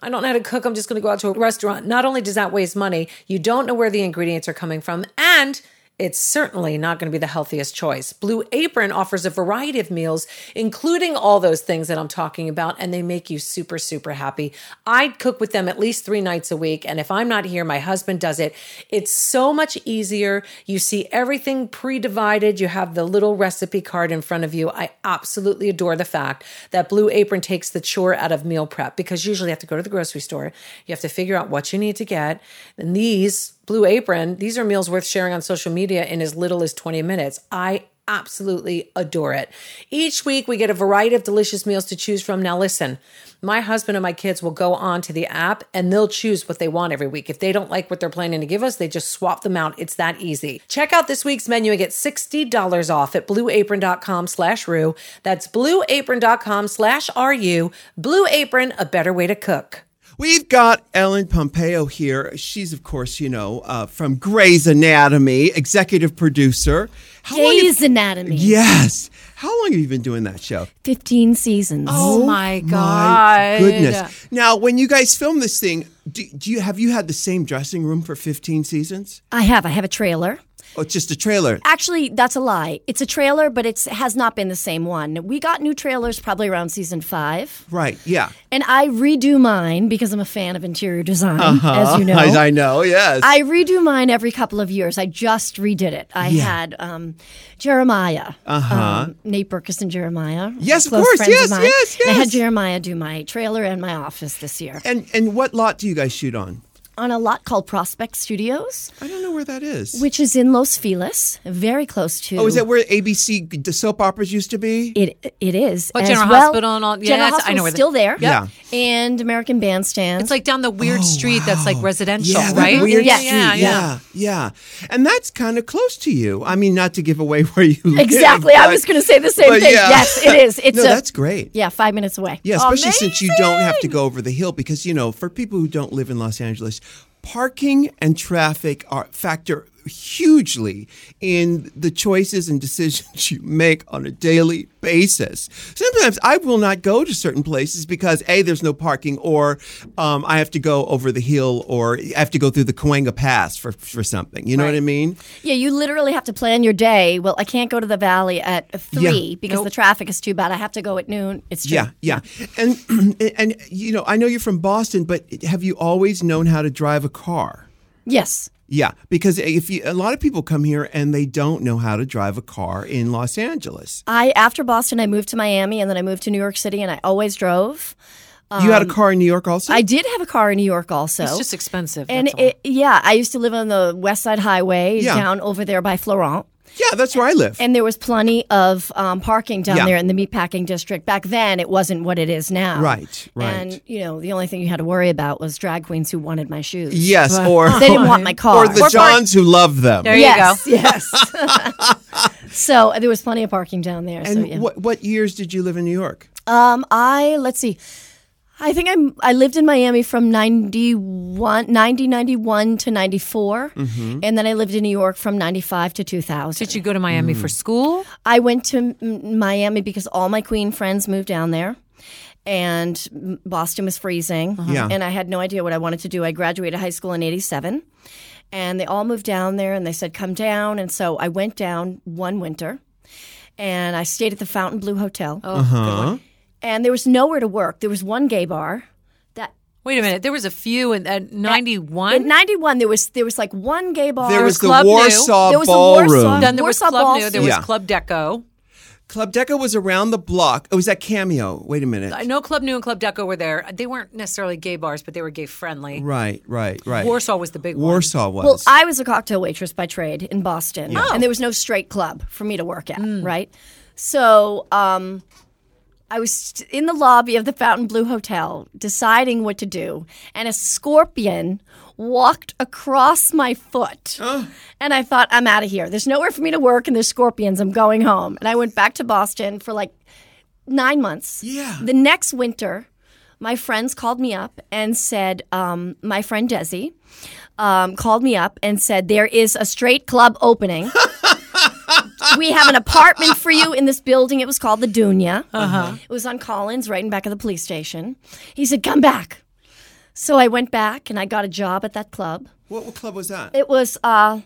I don't know how to cook. I'm just going to go out to a restaurant. Not only does that waste money, you don't know where the ingredients are coming from, and it's certainly not going to be the healthiest choice. Blue Apron offers a variety of meals, including all those things that I'm talking about, and they make you super, super happy. I'd cook with them at least three nights a week, and if I'm not here, my husband does it. It's so much easier. You see everything pre divided, you have the little recipe card in front of you. I absolutely adore the fact that Blue Apron takes the chore out of meal prep because usually you have to go to the grocery store, you have to figure out what you need to get. And these Blue Apron, these are meals worth sharing on social media in as little as 20 minutes. I absolutely adore it. Each week we get a variety of delicious meals to choose from. Now listen, my husband and my kids will go on to the app and they'll choose what they want every week. If they don't like what they're planning to give us, they just swap them out. It's that easy. Check out this week's menu and get $60 off at blueapron.com slash rue. That's blueapron.com slash RU. Blue Apron, a better way to cook. We've got Ellen Pompeo here. She's, of course, you know, uh, from Grey's Anatomy, executive producer. How have- Grey's Anatomy. Yes. How long have you been doing that show? 15 seasons. Oh my God. My goodness. Now, when you guys film this thing, do, do you have you had the same dressing room for 15 seasons? I have. I have a trailer. Oh, it's just a trailer. Actually, that's a lie. It's a trailer, but it's has not been the same one. We got new trailers probably around season five, Right. Yeah. and I redo mine because I'm a fan of interior design, as you know. Uh-huh. I, I know. Yes. I redo mine every couple of years. I just redid it. I had um, Jeremiah, um, Nate Berkus and Jeremiah. Uh-huh. Yes, of course. Yes, mine. yes, And I had. Jeremiah do my trailer and my office this year and and what lot do you guys shoot on? on a lot called Prospect Studios, I don't know where that is. which is in Los Feliz, very close to. oh, is that where ABC the soap operas used to be? It it is. Oh, General well. Hospital and all- yeah, General that's- I know where the- still there. Yeah. And American Bandstand. It's like down the weird oh, street that's like residential, Oh, yeah, right? Weird Yes. street. yeah, yeah. yeah, yeah. And that's kind of close to you. I mean, not to give away where you live. exactly. I was going to say the same thing. yeah. Yes, it is. It's no, a, that's great. Yeah, five minutes away. Yeah, especially since you don't have to go over the hill because you know, for people who don't live in Los Angeles, parking and traffic are factor hugely in the choices and decisions you make on a daily basis. Sometimes I will not go to certain places because a there's no parking, or um, I have to go over the hill, or I have to go through the Cahuenga Pass for for something. You know what I mean? Yeah, you literally have to plan your day. Well, I can't go to the valley at three because the traffic is too bad. I have to go at noon. It's true. Yeah, yeah. And and you know, I know you're from Boston, but have you always known how to drive a car? Yes. Yeah, because if you, a lot of people come here and they don't know how to drive a car in Los Angeles. I after Boston, I moved to Miami, and then I moved to New York City, and I always drove. you had a car in New York also? Um, I did have a car in New York also. It's just expensive. and it, yeah, I used to live on the West Side Highway Yeah. down over there by Florent. Yeah, that's where I live. And there was plenty of um, parking down Yeah. there in the meatpacking district. Back then, it wasn't what it is now. Right, right. And, you know, the only thing you had to worry about was drag queens who wanted my shoes. yes, or They didn't want my car. or the Johns who love them. There you yes, go. yes. so there was plenty of parking down there. so, And yeah. what what years did you live in New York? Um, I let's see. I think I'm. I lived in Miami from 91, 90, 91 to 94. Mm-hmm. and then I lived in New York from ninety five to two thousand. Did you go to Miami Mm. for school? I went to M- Miami because all my Queen friends moved down there. And Boston was freezing. Yeah. And I had no idea what I wanted to do. I graduated high school in 87. And they all moved down there and they said, come down. And so I went down one winter and I stayed at the Fontainebleau Hotel. Oh, good one. And there was nowhere to work. There was one gay bar. That Wait a minute. There was a few in at 91. in '91 there was there was like one gay bar. There was the Club New. Warsaw There was the Ballroom. Warsaw- then there was Club Ball New. There was Yeah. Club Deco. Club Deco was around the block. Oh, was that Cameo? Wait a minute. I know Club New and Club Deco were there. They weren't necessarily gay bars, but they were gay friendly. Right, right, right. Warsaw was the big one. Warsaw was. Well, I was a cocktail waitress by trade in Boston, and there was no straight club for me to work at. Right, so um, I was in the lobby of the Fontainebleau Hotel deciding what to do, and a scorpion walked across my foot. And I thought, I'm out of here. There's nowhere for me to work, and there's scorpions. I'm going home. And I went back to Boston for like nine months. Yeah. The next winter, my friends called me up and said, um, my friend Desi um, called me up and said, there is a straight club opening. we have an apartment for you in this building. It was called the Dunya. Uh-huh. It was on Collins, right in back of the police station. He said, come back. So I went back and I got a job at that club. what, what club was that? It was uh,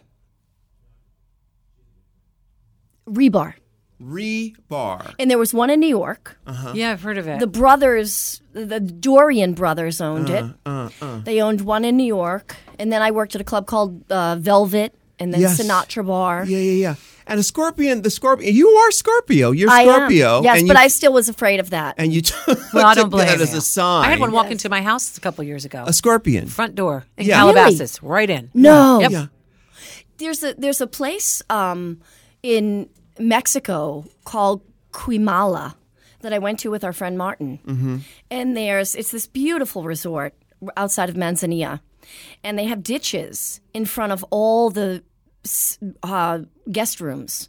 Rebar. Rebar. And there was one in New York. Yeah, I've heard of it. The brothers, the Dorian brothers owned it. Uh, They owned one in New York. And then I worked at a club called uh, Velvet and then Yes. Sinatra Bar. Yeah, yeah, yeah. And a scorpion, the scorpion. You are Scorpio. You're I Scorpio. am. Yes, and but you, I still was afraid of that. and you took well, I don't blame that as you. a sign. I had one walk into my house a couple years ago. a scorpion. Front door in Yeah. Calabasas, right in. no. Yep. Yeah. There's a there's a place um, in Mexico called Cuixmala that I went to with our friend Martin. Mm-hmm. And there's it's this beautiful resort outside of Manzanillo, and they have ditches in front of all the s- uh, guest rooms.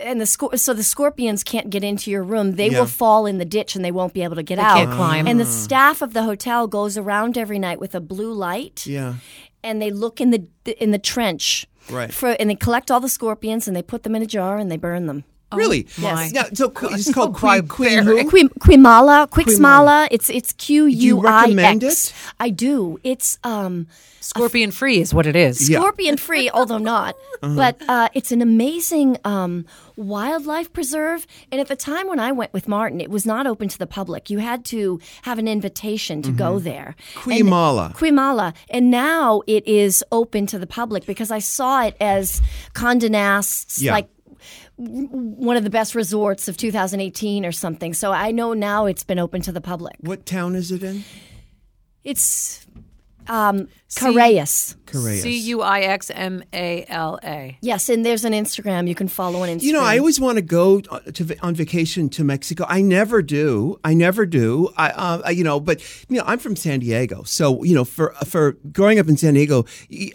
And the scor- so the scorpions can't get into your room. They Yeah. will fall in the ditch and they won't be able to get out. can't climb. And the staff of the hotel goes around every night with a blue light Yeah. and they look in the in the trench Right. for and they collect all the scorpions and they put them in a jar and they burn them. Really? Yes. Yeah, so qu- it's called Queen, Queen who? Quim, Cuixmala, Cuixmala. It's it's Q U I recommend it? I do. It's um Scorpion free is what it is. Yeah. scorpion free, although not. But uh, it's an amazing um, wildlife preserve. And at the time when I went with Martin, it was not open to the public. You had to have an invitation to go there. Cuixmala. Cuixmala. And now it is open to the public because I saw it as Condé Nast's, Yeah. like w- one of the best resorts of 2018 or something. So I know now it's been open to the public. What town is it in? It's um, Correas. Correas. C U I X M A L A. Yes, and there's an Instagram you can follow on Instagram. You know, I always want to go to on vacation to Mexico. I never do. I never do. I, uh, you know, but you know, I'm from San Diego, so you know, for for growing up in San Diego,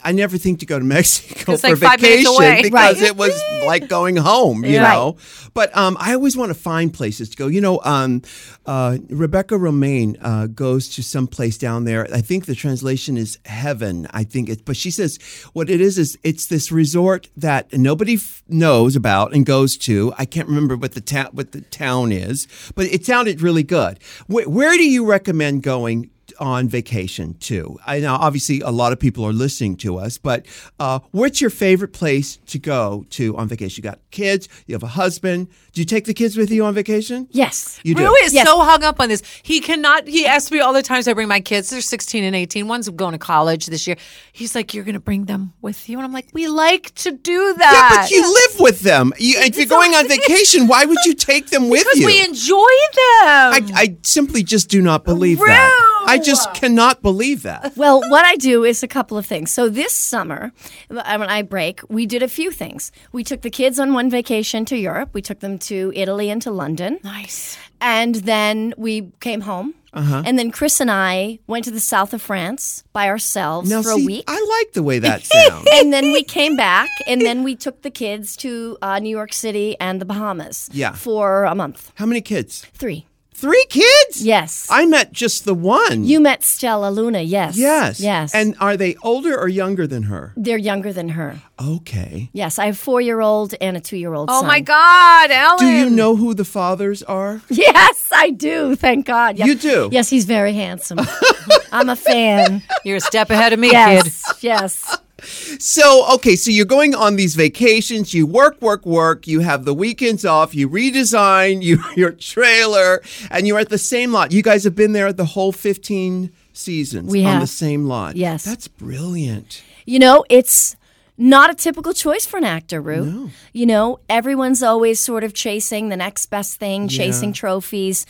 I never think to go to Mexico It's for like five vacation away. because Right. it was like going home. You Right. know, but um, I always want to find places to go. You know, um, uh, Rebecca Romijn uh, goes to some place down there. I think the translation is heaven. I think it, but she says what it is is it's this resort that nobody f- knows about and goes to. I can't remember what the town what the town is, but it sounded really good. Where, where do you recommend going? On vacation too. I know obviously a lot of people are listening to us, but uh, what's your favorite place to go to on vacation? You got kids, you have a husband. Do you take the kids with you on vacation? Yes. You do. Ru is Yes. so hung up on this. He cannot. He asks me all the times I bring my kids. They're 16 and 18. One's going to college this year. He's like, "You're going to bring them with you," and I'm like, "We like to do that. Yeah, that." but you live with them. You, if you're going on vacation, why would you take them with because you? we enjoy them. I, I simply just do not believe that. I just cannot believe that. Well, what I do is a couple of things. So this summer, uh, when I break, we did a few things. We took the kids on one vacation to Europe. We took them to Italy and to London. nice. And then we came home. Uh-huh. And then Chris and I went to the south of France by ourselves Now, for see, a week. I like the way that sounds. and then we came back, and then we took the kids to uh, New York City and the Bahamas Yeah. for a month. How many kids? Three. Three kids? Yes. I met just the one. you met Stella Luna, yes. Yes. Yes. And are they older or younger than her? they're younger than her. Okay. Yes, I have a four year old and a two year old Oh son. my God, Ellen. Do you know who the fathers are? Yes, I do. Thank God. Yes. You do? Yes, he's very handsome. I'm a fan. You're a step ahead of me, kid. Yes, yes. So, okay, so you're going on these vacations, you work, work, work, you have the weekends off, you redesign you, your trailer, and you're at the same lot. You guys have been there the whole 15 seasons We on have. the same lot. Yes. That's brilliant. You know, it's not a typical choice for an actor, Ru. You know, everyone's always sort of chasing the next best thing, chasing trophies.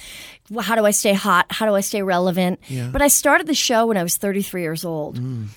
How do I stay hot? How do I stay relevant? But I started the show when I was 33 years old. Mm.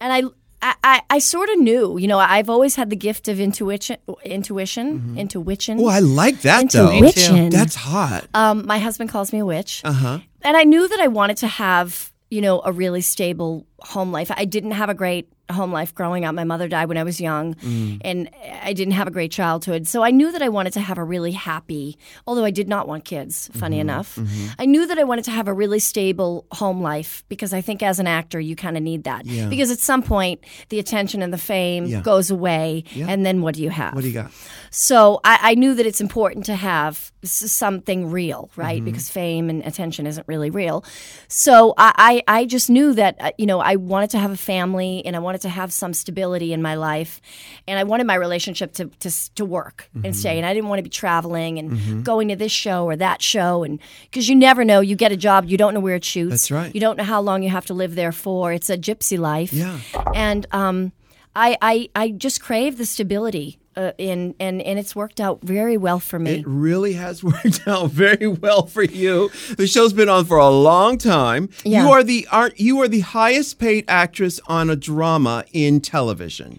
And I, I, I, I sort of knew, you know, I've always had the gift of intuition, intuition, intuition. Oh, I like that though. Intuition. That's hot. Um, my husband calls me a witch. Uh-huh. And I knew that I wanted to have, you know, a really stable home life. I didn't have a great home life growing up. My mother died when I was young, mm. and I didn't have a great childhood. So I knew that I wanted to have a really happy, although I did not want kids, funny mm-hmm. enough. Mm-hmm. I knew that I wanted to have a really stable home life because I think as an actor, you kind of need that. Yeah. Because at some point, the attention and the fame Yeah. goes away, yeah. and then what do you have? What do you got? So I, I knew that it's important to have something real, right? Mm-hmm. Because fame and attention isn't really real. So I, I, I just knew that uh, you know I wanted to have a family and I wanted to have some stability in my life, and I wanted my relationship to to, to work and stay. And I didn't want to be traveling and going to this show or that show, and because you never know, you get a job, you don't know where it shoots. That's right. You don't know how long you have to live there for. It's a gypsy life. Yeah. And um, I, I I just crave the stability. Uh, in and and it's worked out very well for me. It really has worked out very well for you. The show's been on for a long time. Yeah. You are the art you are the highest paid actress on a drama in television.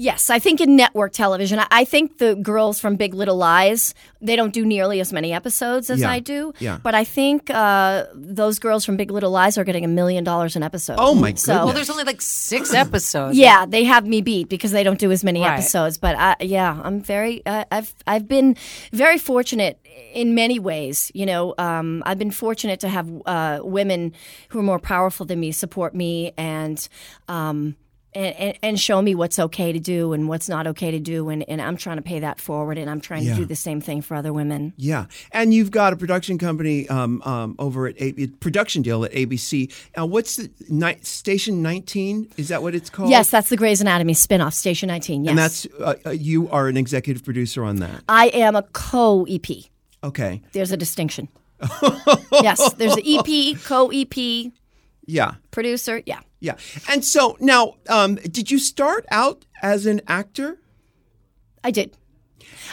Yes, I think in network television, I, I think the girls from Big Little Lies they don't do nearly as many episodes as Yeah, I do. yeah. But I think uh, those girls from Big Little Lies are getting a million dollars an episode. Oh, my So, goodness. Well, there's only like six episodes. Yeah, they have me beat because they don't do as many Right. episodes. But I, yeah, I'm very. Uh, I've I've been very fortunate in many ways. You know, um, I've been fortunate to have uh, women who are more powerful than me support me and. Um, and, and, and show me what's okay to do and what's not okay to do. And, and I'm trying to pay that forward, and I'm trying Yeah. to do the same thing for other women. Yeah, and you've got a production company um, um, over at a production deal at ABC. Now, what's the ni- Station 19? Is that what it's called? Yes, that's the Grey's Anatomy spinoff, Station 19. Yes. and that's uh, uh, you are an executive producer on that. I am a co EP. Okay, There's a distinction. yes, there's an EP, co EP, yeah, producer. Yeah. yeah. And so now, um, did you start out as an actor? I did.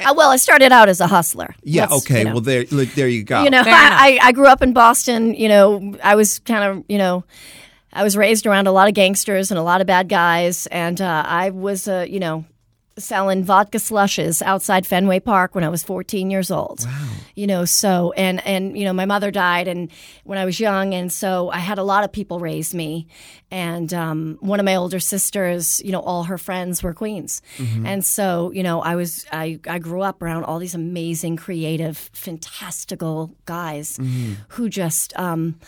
Uh, well, I started out as a hustler. Yeah. Let's, okay. you know. Well, there, look, there you go. you know, I, I, I grew up in Boston. You know, I was kind of, you know, I was raised around a lot of gangsters and a lot of bad guys, and uh, I was, uh, you know, selling vodka slushes outside Fenway Park when I was 14 years old. Wow. You know, so and and you know, my mother died and when I was young, and so I had a lot of people raise me, and um, one of my older sisters, you know, all her friends were queens, and so you know, I was I I grew up around all these amazing, creative, fantastical guys who just. Um,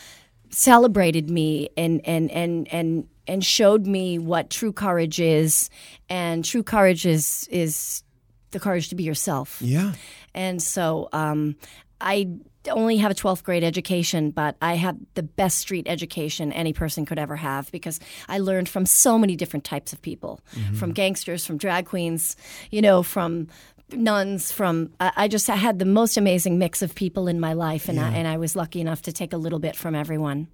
celebrated me and and and and and showed me what true courage is. And true courage is is the courage to be yourself. Yeah. and so um, i only have a 12th grade education but i have the best street education any person could ever have because i learned from so many different types of people. From gangsters from drag queens you know from nuns from I just I had the most amazing mix of people in my life and I, and I was lucky enough to take a little bit from everyone.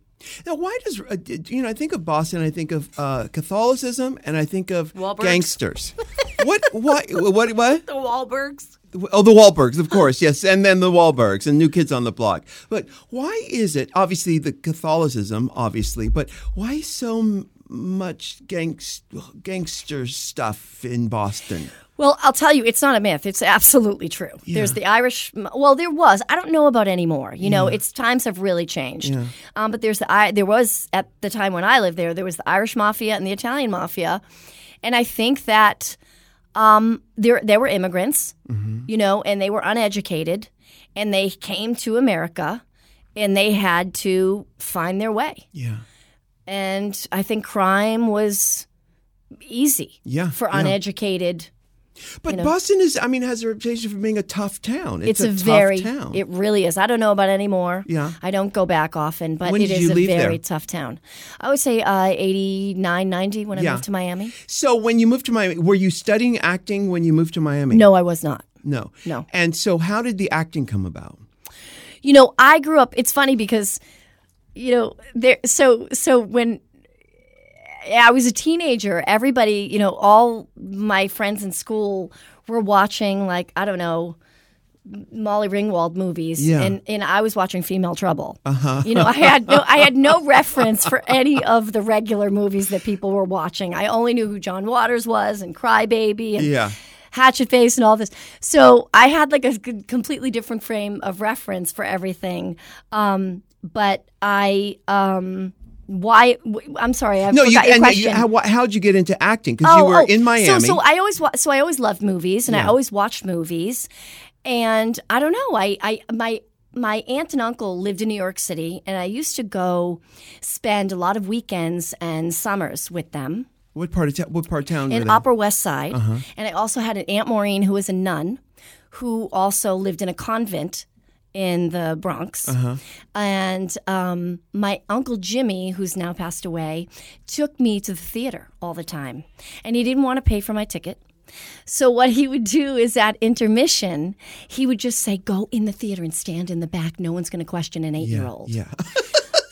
Now, why does uh, you know? I think of Boston. I think of uh, Catholicism, and I think of Wahlbergs. gangsters. what? What? What? What? The Wahlbergs. Oh, the Wahlbergs, of course, yes, and then the Wahlbergs and New Kids on the Block. But why is it? Obviously, the Catholicism, obviously, but why so m- much gangs- gangster stuff in Boston? Well, I'll tell you, it's not a myth. It's absolutely true. There's the Irish. Well, there was. I don't know about anymore. You know, it's times have really changed. Um, but there's the. I, there was at the time when I lived there. There was the Irish mafia and the Italian mafia, and I think that um, there there were immigrants. You know, and they were uneducated, and they came to America, and they had to find their way. Yeah, And I think crime was easy. Yeah, For yeah. uneducated. But Boston is. I mean, has a reputation for being a tough town. It's, It's, a, tough very, town. it really is. I don't know about anymore. Yeah. I don't go back often, but When it is you a very there? tough town. I would say uh, 89, 90 when I moved to Miami. so when you moved to Miami, were you studying acting when you moved to Miami? No, I was not. no, No. And so, how did the acting come about? You know, I grew up. It's funny because, you know, there. So so when I was a teenager, everybody, you know, all my friends in school were watching like I don't know. Molly Ringwald movies, Yeah. and, and I was watching Female Trouble. Uh-huh. You know, I had no I had no reference for any of the regular movies that people were watching. I only knew who John Waters was and Crybaby and Yeah. Hatchet Face and all this. So I had like a completely different frame of reference for everything. Um, but I, um, why? i'm sorry, I No, you your and question. you, how, how'd you get into acting? Because you were in Miami. Oh, So, so I always wa- so I always loved movies, and I always watched movies, and I don't know. I, I my my aunt and uncle lived in New York City, and I used to go spend a lot of weekends and summers with them what part of ta- what part of town? in? Upper West Side, Uh-huh. and I also had an Aunt Maureen who was a nun, who also lived in a convent in the Bronx. Uh-huh. And um, my uncle Jimmy, who's now passed away, took me to the theater all the time, and he didn't want to pay for my ticket. So what he would do is at intermission, he would just say, "Go in the theater and stand in the back. No one's going to question an eight-year-old." Yeah.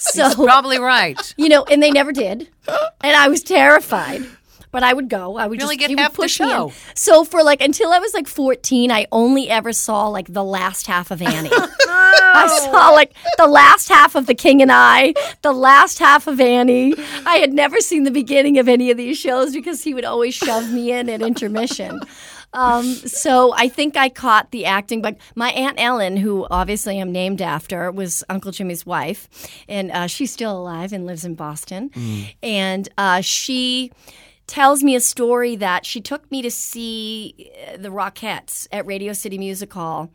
So Probably right. you know, and they never did, and I was terrified. But I would go. I would You only just get he would half the push me in. show. So for like until I was like fourteen, I only ever saw like the last half of Annie. I saw like the last half of The King and I, the last half of Annie. I had never seen the beginning of any of these shows because he would always shove me in at intermission. Um, so I think I caught the acting, but my aunt Ellen, who obviously I'm named after, was Uncle Jimmy's wife, and uh, she's still alive and lives in Boston. And uh, she tells me a story that she took me to see uh, the Rockettes at Radio City Music Hall,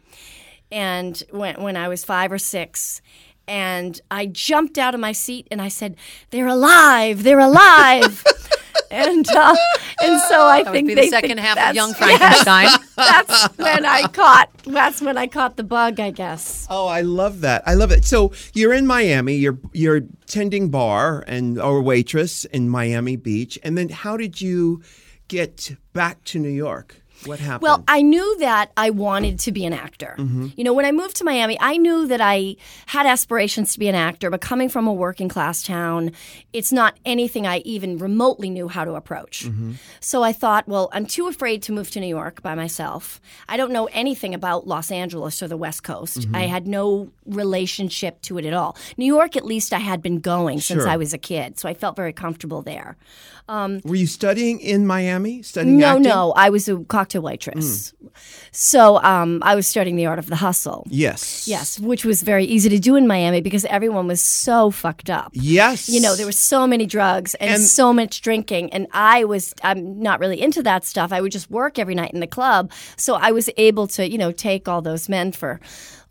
and when when I was five or six. And I jumped out of my seat and I said, "They're alive! They're alive!" and uh, and so I That think would be they the second think half of that's- Young Frankenstein. That's when I caught. That's when I caught the bug, I guess. Oh, I love that. I love it. So you're in Miami. You're you're tending bar and or waitress in Miami Beach, and then how did you get back to New York? What happened? Well, I knew that I wanted to be an actor. Mm-hmm. You know, when I moved to Miami, I knew that I had aspirations to be an actor, but coming from a working class town, it's not anything I even remotely knew how to approach. Mm-hmm. So I thought, well, I'm too afraid to move to New York by myself. I don't know anything about Los Angeles or the West Coast. Mm-hmm. I had no relationship to it at all. New York, at least, I had been going since I was a kid, so I felt very comfortable there. Were you studying in Miami? Studying No, acting? no, I was a cocktail waitress. So um, I was studying the art of the hustle. Yes. Yes, which was very easy to do in Miami because everyone was so fucked up. Yes. You know, there were so many drugs and, And- so much drinking, and I was I'm not really into that stuff. I would just work every night in the club, so I was able to you know take all those men for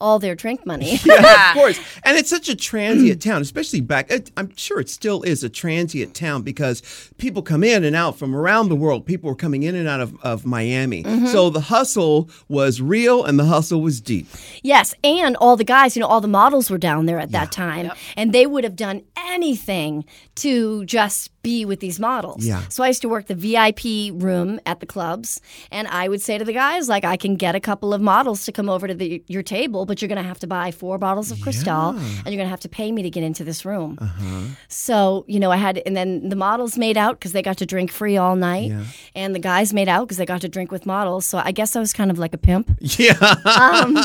all their drink money. Yeah, of course. And it's such a transient town, especially back. it- I'm sure it still is a transient town because people come in and out from around the world. People were coming in and out of, of Miami. Mm-hmm. So the hustle was real and the hustle was deep. Yes, and all the guys, you know, all the models were down there at that time, and they would have done anything to just be with these models. Yeah. So I used to work the VIP room at the clubs, and I would say to the guys, like, I can get a couple of models to come over to the, your table, but you're going to have to buy four bottles of Cristal, and you're going to have to pay me to get into this room. Uh-huh. So you know, I had, and then the models made out because they got to drink free all night, and the guys made out because they got to drink with models. So I guess I was kind of like a pimp Yeah. Um,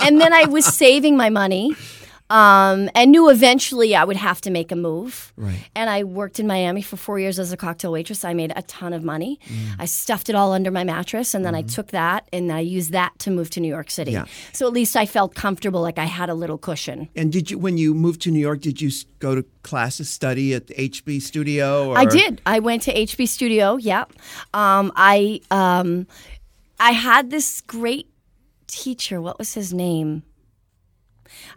and then I was saving my money. Um, and knew eventually I would have to make a move. Right. And I worked in Miami for four years as a cocktail waitress. I made a ton of money. I stuffed it all under my mattress, and then I took that and I used that to move to New York City. Yeah. So at least I felt comfortable, like I had a little cushion. and did you, when you moved to New York, did you go to classes, study at the HB studio? Or? I did. I went to HB Studio. Yeah. Um, I um, I had this great teacher. What was his name?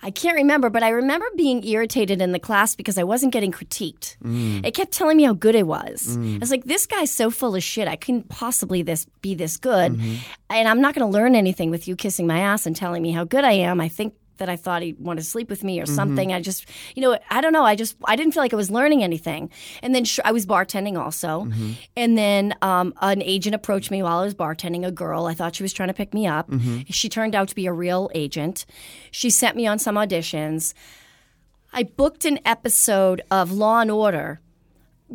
I can't remember, but I remember being irritated in the class because I wasn't getting critiqued. Mm. It kept telling me how good it was. I was mm. like, "This guy's so full of shit. I couldn't possibly this be this good, mm-hmm. and I'm not going to learn anything with you kissing my ass and telling me how good I am." I think that I thought he wanted to sleep with me or mm-hmm. something. I just, you know, I don't know. I just, I didn't feel like I was learning anything. And then sh- I was bartending also. Mm-hmm. And then um, an agent approached me while I was bartending, a girl. I thought she was trying to pick me up. Mm-hmm. She turned out to be a real agent. She sent me on some auditions. I booked an episode of Law and Order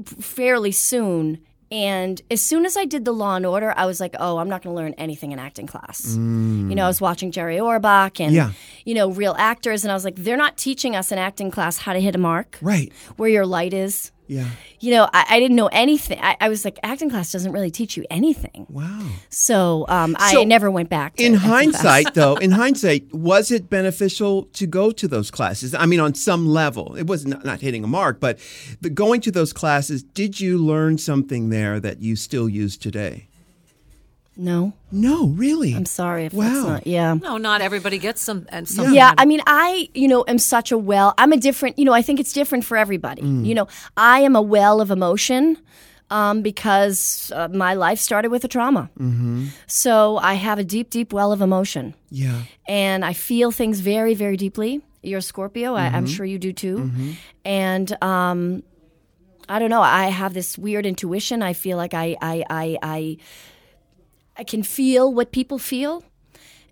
fairly soon. And as soon as I did the Law and Order, I was like, "Oh, I'm not going to learn anything in acting class." Mm. You know, I was watching Jerry Orbach and Yeah. you know real actors, and I was like, "They're not teaching us in acting class how to hit a mark, Right. where your light is." Yeah. You know, I, I didn't know anything. I, I was like, acting class doesn't really teach you anything. Wow. So um, I never went back. To In hindsight, though, in hindsight, was it beneficial to go to those classes? I mean, on some level, it was not, not hitting a mark, but the, going to those classes, did you learn something there that you still use today? No, No, really. I'm sorry if Wow. that's not. Yeah. No, not everybody gets some. And some Yeah, I mean, I, you know, am such a well, I'm a different, you know, I think it's different for everybody. Mm. You know, I am a well of emotion um, because uh, my life started with a trauma. Mm-hmm. So I have a deep, deep well of emotion. yeah. And I feel things very, very deeply. You're a Scorpio, I, Mm-hmm. I'm sure you do too. And, um, I don't know. I have this weird intuition. I feel like I, I, I, I, I can feel what people feel,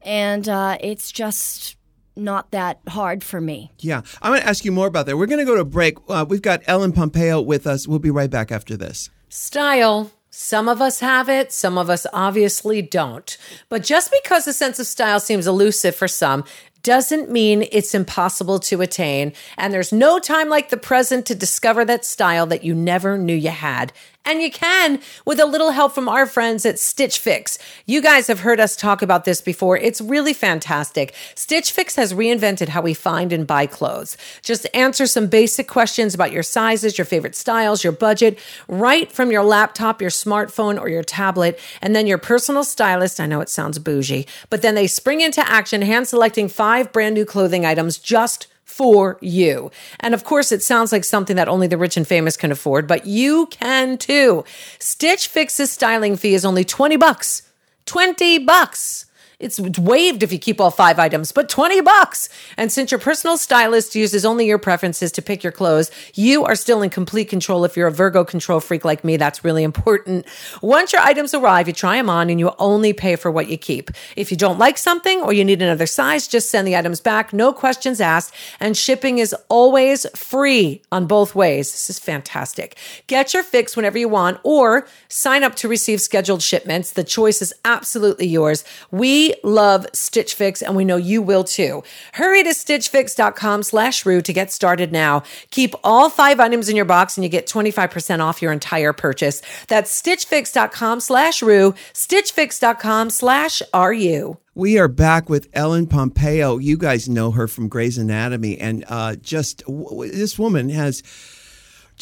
and uh, it's just not that hard for me. Yeah. I'm going to ask you more about that. We're going to go to a break. Uh, we've got Ellen Pompeo with us. We'll be right back after this. Style. Some of us have it, some of us obviously don't. But just because a sense of style seems elusive for some doesn't mean it's impossible to attain. And there's no time like the present to discover that style that you never knew you had. And you can with a little help from our friends at Stitch Fix. You guys have heard us talk about this before. It's really fantastic. Stitch Fix has reinvented how we find and buy clothes. Just answer some basic questions about your sizes, your favorite styles, your budget, right from your laptop, your smartphone, or your tablet. And then your personal stylist, I know it sounds bougie, but then they spring into action, hand selecting five brand new clothing items just for you. And of course, it sounds like something that only the rich and famous can afford, but you can too. Stitch Fix's styling fee is only 20 bucks. 20 bucks. It's waived if you keep all five items, but 20 bucks. And since your personal stylist uses only your preferences to pick your clothes, you are still in complete control. If you're a Virgo control freak like me, that's really important. Once your items arrive, you try them on and you only pay for what you keep. If you don't like something or you need another size, just send the items back. No questions asked. And shipping is always free on both ways. This is fantastic. Get your fix whenever you want or sign up to receive scheduled shipments. The choice is absolutely yours. We love Stitch Fix and we know you will too. Hurry to stitchfix.com slash Ru to get started now. Keep all five items in your box and you get 25% off your entire purchase. That's stitchfix.com slash Ru, stitchfix.com slash RU. We are back with Ellen Pompeo. You guys know her from Grey's Anatomy, and uh, just w- this woman has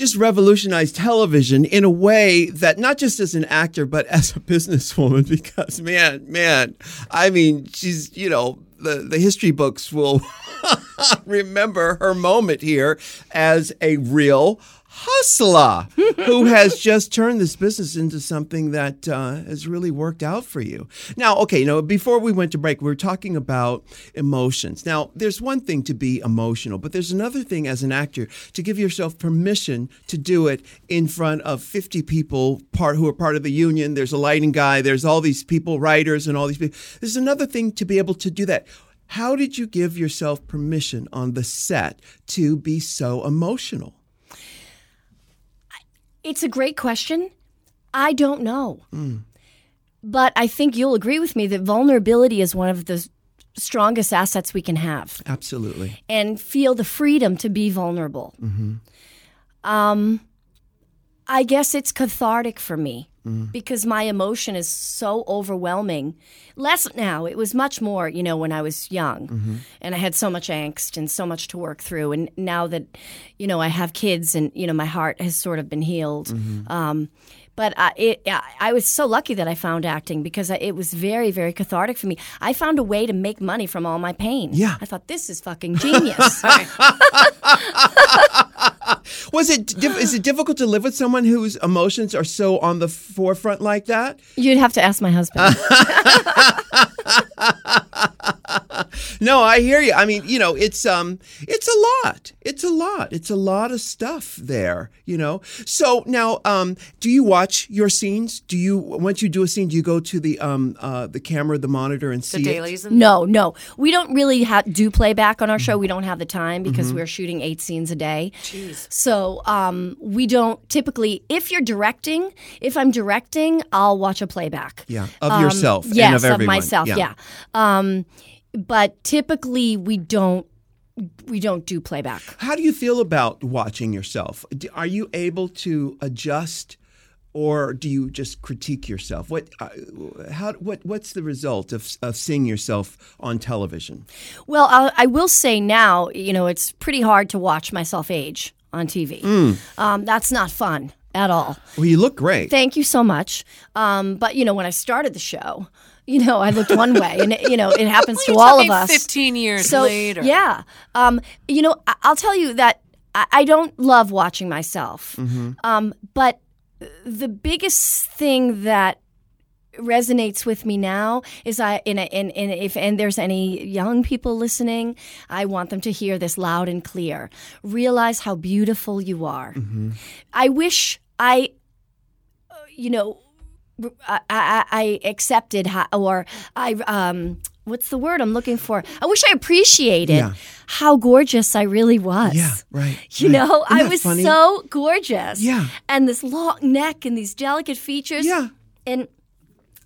just revolutionized television in a way that not just as an actor but as a businesswoman because man man i mean she's you know the, the history books will remember her moment here as a real hustler who has just turned this business into something that uh, has really worked out for you. Now, okay, you know, before we went to break, we were talking about emotions. Now, there's one thing to be emotional, but there's another thing as an actor to give yourself permission to do it in front of 50 people part who are part of the union. There's a lighting guy, there's all these people, writers, and all these people. There's another thing to be able to do that. How did you give yourself permission on the set to be so emotional? It's a great question. I don't know. But I think you'll agree with me that vulnerability is one of the strongest assets we can have Absolutely. and feel the freedom to be vulnerable. Um, I guess it's cathartic for me Mm. because my emotion is so overwhelming. Less now. It was much more, you know, when I was young mm-hmm. and I had so much angst and so much to work through. And now that, you know, I have kids and, you know, my heart has sort of been healed. Mm-hmm. Um, but I, it, I was so lucky that I found acting because it was very, very cathartic for me. I found a way to make money from all my pain. Yeah. I thought this is fucking genius. Was it diff- is it difficult to live with someone whose emotions are so on the forefront like that? You'd have to ask my husband. No, I hear you. I mean, you know, it's um it's a lot. It's a lot. It's a lot of stuff there, you know. So now um do you watch your scenes? Do you once you do a scene, do you go to the um uh the camera, the monitor and The see it? dailies and No, no. We don't really ha- do playback on our show. We don't have the time because we're shooting eight scenes a day. Jeez. So um, we don't typically, if you're directing, if I'm directing, I'll watch a playback. Yeah, of Um, yourself yes, and of everyone. myself. Yeah. Um, but typically we don't we don't do playback. How do you feel about watching yourself? Are you able to adjust, or do you just critique yourself? What, uh, how, what, what's the result of, of seeing yourself on television? Well, I, I will say now, you know, it's pretty hard to watch myself age on TV. Um, that's not fun at all. Well, you look great. Thank you so much. Um, but you know, when I started the show, you know, I looked one way, and you know, it happens to all of us. Fifteen years so later. yeah, um, you know, I- I'll tell you that I, I don't love watching myself, um, but the biggest thing that resonates with me now is I in a, in, in if and there's any young people listening, I want them to hear this loud and clear. Realize how beautiful you are. I wish I, uh, you know, I, I, I accepted how, or I um what's the word I'm looking for? I wish I appreciated Yeah. how gorgeous I really was. Yeah, right, You right. know, I was funny? so gorgeous. Yeah. And this long neck and these delicate features. Yeah. And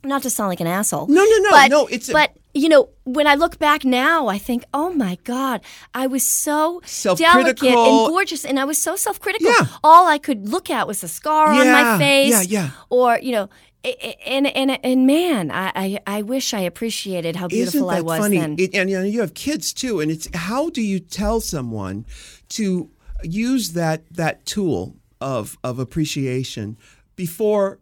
not to sound like an asshole. No, no, no, But, no, it's a- but you know, when I look back now, I think, oh my God, I was so delicate and gorgeous, and I was so self-critical. Yeah. All I could look at was a scar on my face. yeah, yeah. Or you know, and and and man, I I, I wish I appreciated how beautiful I was funny? then. It- and you, know, you have kids too, and it's how do you tell someone to use that that tool of of appreciation before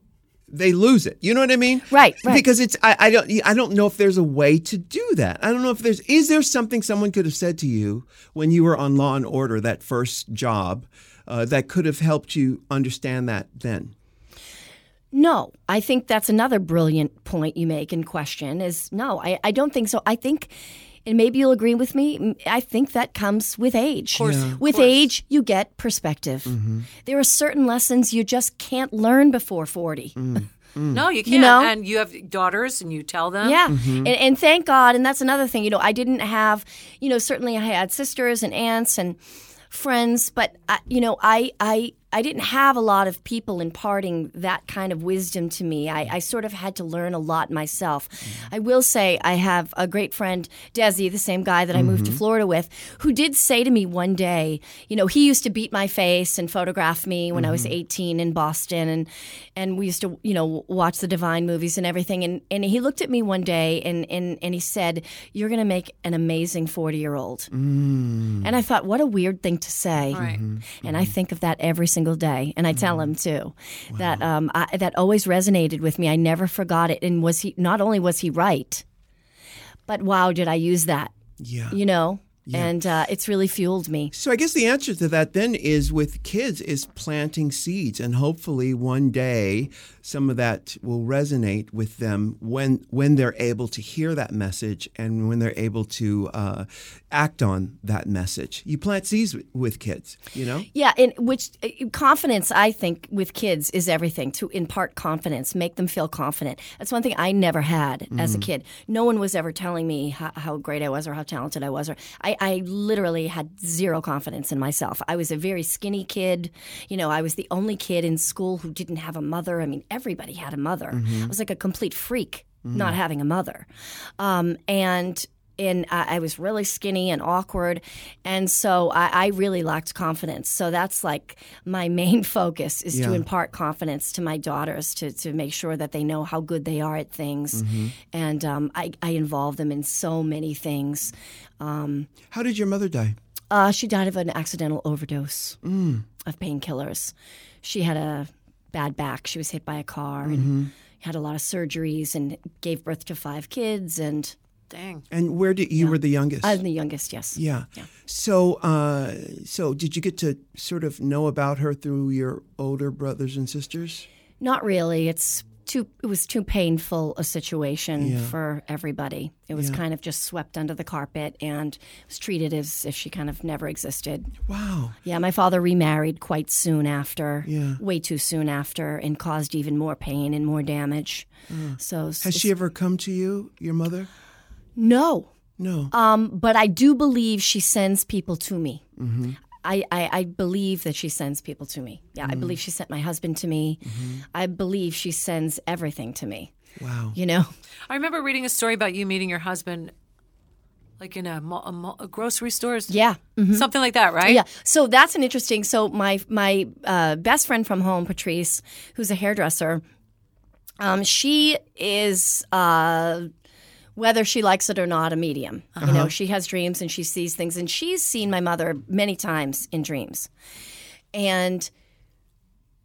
they lose it. You know what I mean? Right, right. Because it's I, I don't I don't know if there's a way to do that. I don't know if there's is there something someone could have said to you when you were on Law and Order that first job uh, that could have helped you understand that then. No, I think that's another brilliant point you make in question is no, I, I don't think so. I think, and maybe you'll agree with me, I think that comes with age. with age, you get perspective. Mm-hmm. There are certain lessons you just can't learn before 40. Mm. Mm. No, you can't. know? And you have daughters, and you tell them. Yeah. Mm-hmm. And, and thank God. And that's another thing. You know, I didn't have, you know, certainly I had sisters and aunts and friends, but, I, you know, I, I, I didn't have a lot of people imparting that kind of wisdom to me. I, I sort of had to learn a lot myself. Mm. I will say I have a great friend, Desi, the same guy that I moved to mm-hmm. Florida with, who did say to me one day, you know, he used to beat my face and photograph me when I was mm-hmm. 18 in Boston, and and we used to, you know, watch the Divine movies and everything. And and he looked at me one day and and and he said, "You're going to make an amazing 40 year old." Mm. And I thought, what a weird thing to say. Right. And I think of that every single day, and I tell him too. That um, I, that always resonated with me. I never forgot it. And was he not only was he right, but wow, did I use that? Yeah. You know, and uh, it's really fueled me. So I guess the answer to that then is with kids is planting seeds, and hopefully one day some of that will resonate with them when when they're able to hear that message and when they're able to uh, act on that message. You plant seeds with, with kids, you know. Yeah, and which uh, confidence I think with kids is everything to impart confidence, make them feel confident. That's one thing I never had as a kid. No one was ever telling me how, how great I was or how talented I was. Or I, I literally had zero confidence in myself. I was a very skinny kid. You know, I was the only kid in school who didn't have a mother. I mean, everybody had a mother. I was like a complete freak not having a mother, um, and and I, I was really skinny and awkward, and so I, I really lacked confidence. So that's like my main focus is to impart confidence to my daughters to to make sure that they know how good they are at things, and um, I, I involve them in so many things. How did your mother die? Uh, she died of an accidental overdose of painkillers. She had a bad back. She was hit by a car and had a lot of surgeries and gave birth to five kids. And Dang. And where did you were the youngest? I'm the youngest, yes. yeah. So, uh, so did you get to sort of know about her through your older brothers and sisters? Not really. It's too. It was too painful a situation for everybody. It was kind of just swept under the carpet and was treated as if she kind of never existed. Wow. Yeah, my father remarried quite soon after. Yeah. Way too soon after, and caused even more pain and more damage. So Has she ever come to you, your mother? no. No. Um, but I do believe she sends people to me. I, I, I believe that she sends people to me. Yeah, I believe she sent my husband to me. I believe she sends everything to me. wow. You know? I remember reading a story about you meeting your husband, like in a, a, a grocery store, Yeah. something like that, right? Yeah. So that's an interesting. So my my uh, best friend from home, Patrice, who's a hairdresser, um, she is. Uh, whether she likes it or not, a medium. You know, uh-huh. she has dreams and she sees things, and she's seen my mother many times in dreams. And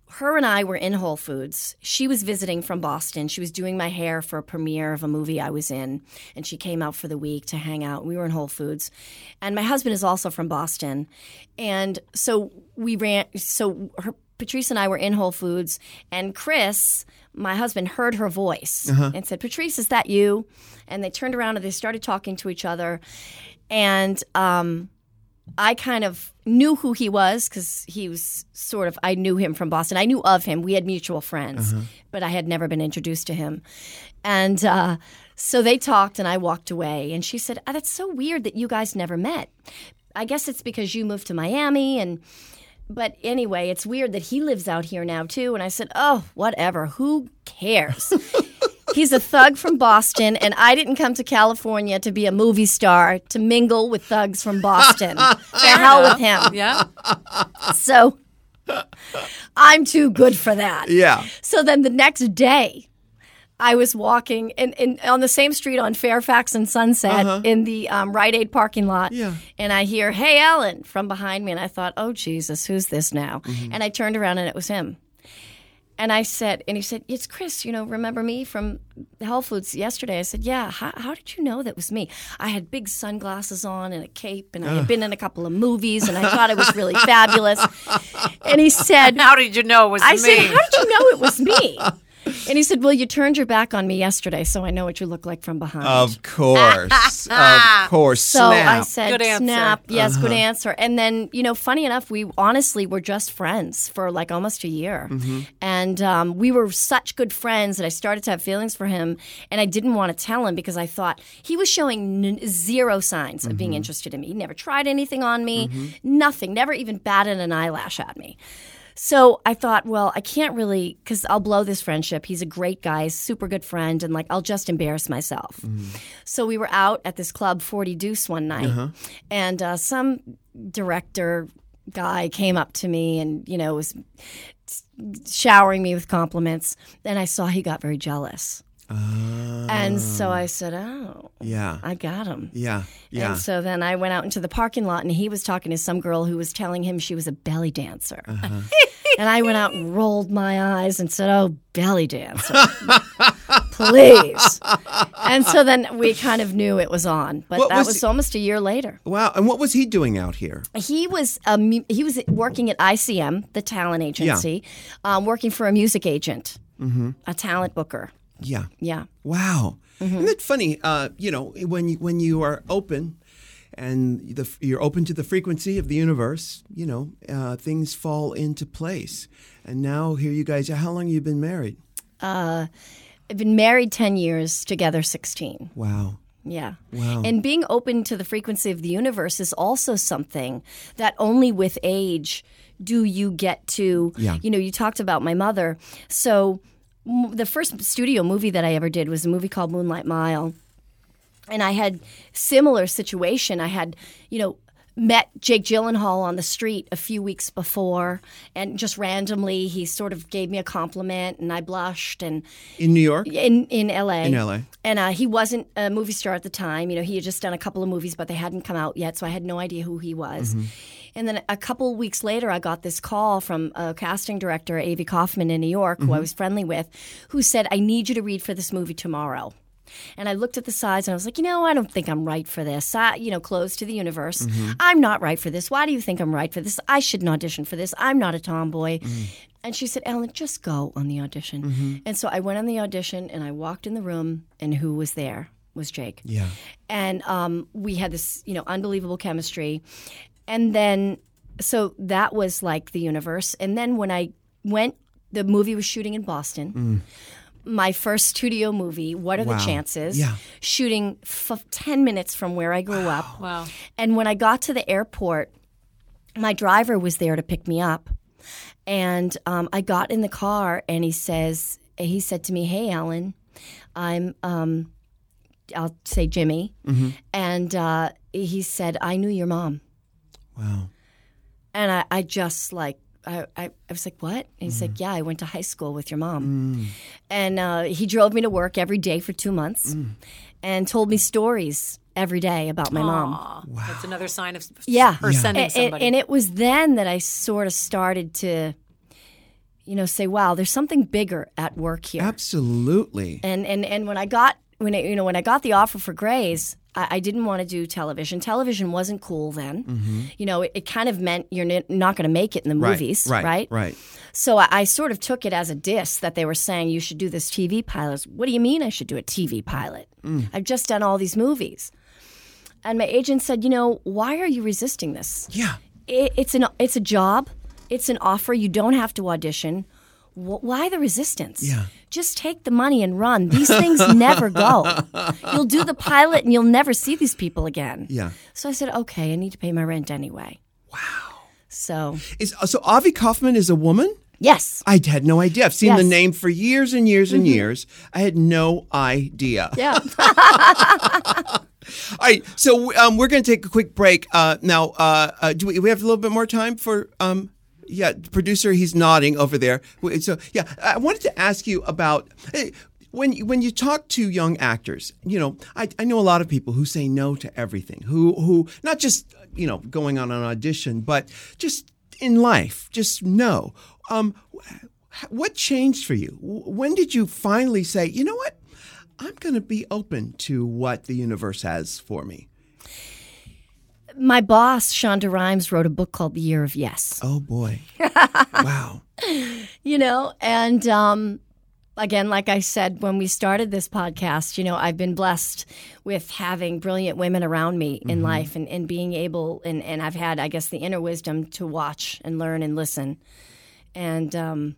her and I were in Whole Foods. She was visiting from Boston. She was doing my hair for a premiere of a movie I was in, and she came out for the week to hang out. We were in Whole Foods, and my husband is also from Boston, and so we ran. So her, Patrice and I were in Whole Foods, and Chris, my husband, heard her voice and said, "Patrice, is that you?" And they turned around and they started talking to each other, and um, I kind of knew who he was because he was sort of, I knew him from Boston. I knew of him. We had mutual friends, but I had never been introduced to him. And uh, so they talked, and I walked away. And she said, oh, That's so weird that you guys never met. I guess it's because you moved to Miami and. But anyway, it's weird that he lives out here now too. And I said, Oh, whatever. Who cares? He's a thug from Boston, and I didn't come to California to be a movie star to mingle with thugs from Boston. the hell with him. Yeah. So I'm too good for that. Yeah. So then the next day, I was walking in, in on the same street on Fairfax and Sunset in the um, Rite Aid parking lot. Yeah. And I hear, "Hey, Ellen!" from behind me, and I thought, "Oh Jesus, who's this now?" And I turned around, and it was him. And I said, and he said, "It's Chris. You know, remember me from Health Foods yesterday?" I said, "Yeah. How, how did you know that was me? I had big sunglasses on and a cape, and I had been in a couple of movies, and I thought it was really fabulous." And he said, How did you know it was I me? said, "How did you know it was me?" And he said, "Well, you turned your back on me yesterday, so I know what you look like from behind." Of course, of course. So I said, Good answer. snap. Yes, Uh-huh. good answer. And then, you know, funny enough, we honestly were just friends for like almost a year. Mm-hmm. And um, we were such good friends that I started to have feelings for him. And I didn't want to tell him because I thought he was showing n- zero signs of Mm-hmm. being interested in me. He never tried anything on me, nothing, never even batted an eyelash at me. So I thought, well, I can't really, because I'll blow this friendship. He's a great guy, super good friend, and like I'll just embarrass myself. So we were out at this club, 40 Deuce, one night, and uh, some director guy came up to me and, you know, was showering me with compliments. And I saw he got very jealous. And so I said, oh, yeah, I got him. yeah, yeah. And so then I went out into the parking lot and he was talking to some girl who was telling him she was a belly dancer. Uh-huh. and I went out and rolled my eyes and said, Oh, belly dancer. Please. And so then we kind of knew it was on. But What that was was, almost a year later. wow. And what was he doing out here? He was a, mu- he was working at ICM, the talent agency, um, working for a music agent, Mm-hmm. a talent booker. Yeah. Yeah. Wow. Isn't that funny? Uh, you know, when you, when you are open and the, you're open to the frequency of the universe, you know, uh, things fall into place. And now here you guys. How long you been married? Uh, I've been married 10 years, together 16. Wow. Yeah. Wow. And being open to the frequency of the universe is also something that only with age do you get to. Yeah. You know, you talked about my mother. So the first studio movie that I ever did was a movie called Moonlight Mile. And I had similar situation. I had, you know, met Jake Gyllenhaal on the street a few weeks before, and just randomly he sort of gave me a compliment, and I blushed, and In New York? in in L.A. In LA. and uh, he wasn't a movie star at the time. You know, he had just done a couple of movies, but they hadn't come out yet, so I had no idea who he was. And then a couple weeks later, I got this call from a casting director, Avy Kaufman in New York, who I mm-hmm. was friendly with, who said, "I need you to read for this movie tomorrow." And I looked at the size and I was like, you know, I don't think I'm right for this. I, you know, closed to the universe. Mm-hmm. I'm not right for this. Why do you think I'm right for this? I shouldn't audition for this. I'm not a tomboy. Mm-hmm. And she said, Ellen, just go on the audition. And so I went on the audition and I walked in the room, and who was there was Jake. Yeah. And um, we had this, you know, unbelievable chemistry. And then, so that was like the universe. And then when I went, the movie was shooting in Boston my first studio movie, What Are Wow. the Chances? Yeah. Shooting f- 10 minutes from where I grew up. Wow. And when I got to the airport, my driver was there to pick me up. And um, I got in the car and he says, he said to me, Hey, Alan, I'm, um, I'll say Jimmy. And uh, he said, I knew your mom. Wow. And I, I just like, I, I, I was like, what? And he's like, mm. yeah, I went to high school with your mom. Mm. And uh, he drove me to work every day for two months mm. and told me stories every day about my mom. Aw, That's another sign of Yeah. her sending And, and, somebody. and it was then that I sort of started to, you know, say, wow, there's something bigger at work here. Absolutely. And and and when I got when I, you know when I got the offer for Grey's, I, I didn't want to do television. Television wasn't cool then. You know, it, it kind of meant you're n- not going to make it in the Mm-hmm. Right, movies, right, right? right. So I, I sort of took it as a diss that they were saying you should do this TV pilot. What do you mean I should do a TV pilot? Mm. I've just done all these movies. And my agent said, you know, why are you resisting this? Yeah. it, it's an it's a job, it's an offer. You don't have to audition. Wh- Why the resistance? Yeah. Just take the money and run. These things never go. You'll do the pilot and you'll never see these people again. Yeah. So I said, okay, I need to pay my rent anyway. Wow. So Is so Avy Kaufman is a woman? yes, I had no idea. I've seen the Yes. Mm-hmm. name for years and years and years. I had no idea. yeah. All right, so um, we're going to take a quick break uh, now. Uh, uh, do we, we have a little bit more time for? Um, yeah, producer, he's nodding over there. So yeah, I wanted to ask you about. eh, When when you talk to young actors, you know, I, I know a lot of people who say no to everything. Who who not just you know going on an audition, but just in life, just no. Um, What changed for you? When did you finally say, you know what? I'm going to be open to what the universe has for me. My boss, Shonda Rhimes, wrote a book called The Year of Yes. Oh boy. wow. you know and um again like i said when we started this podcast you know i've been blessed with having brilliant women around me in life and, and being able and, and i've had i guess the inner wisdom to watch and learn and listen and um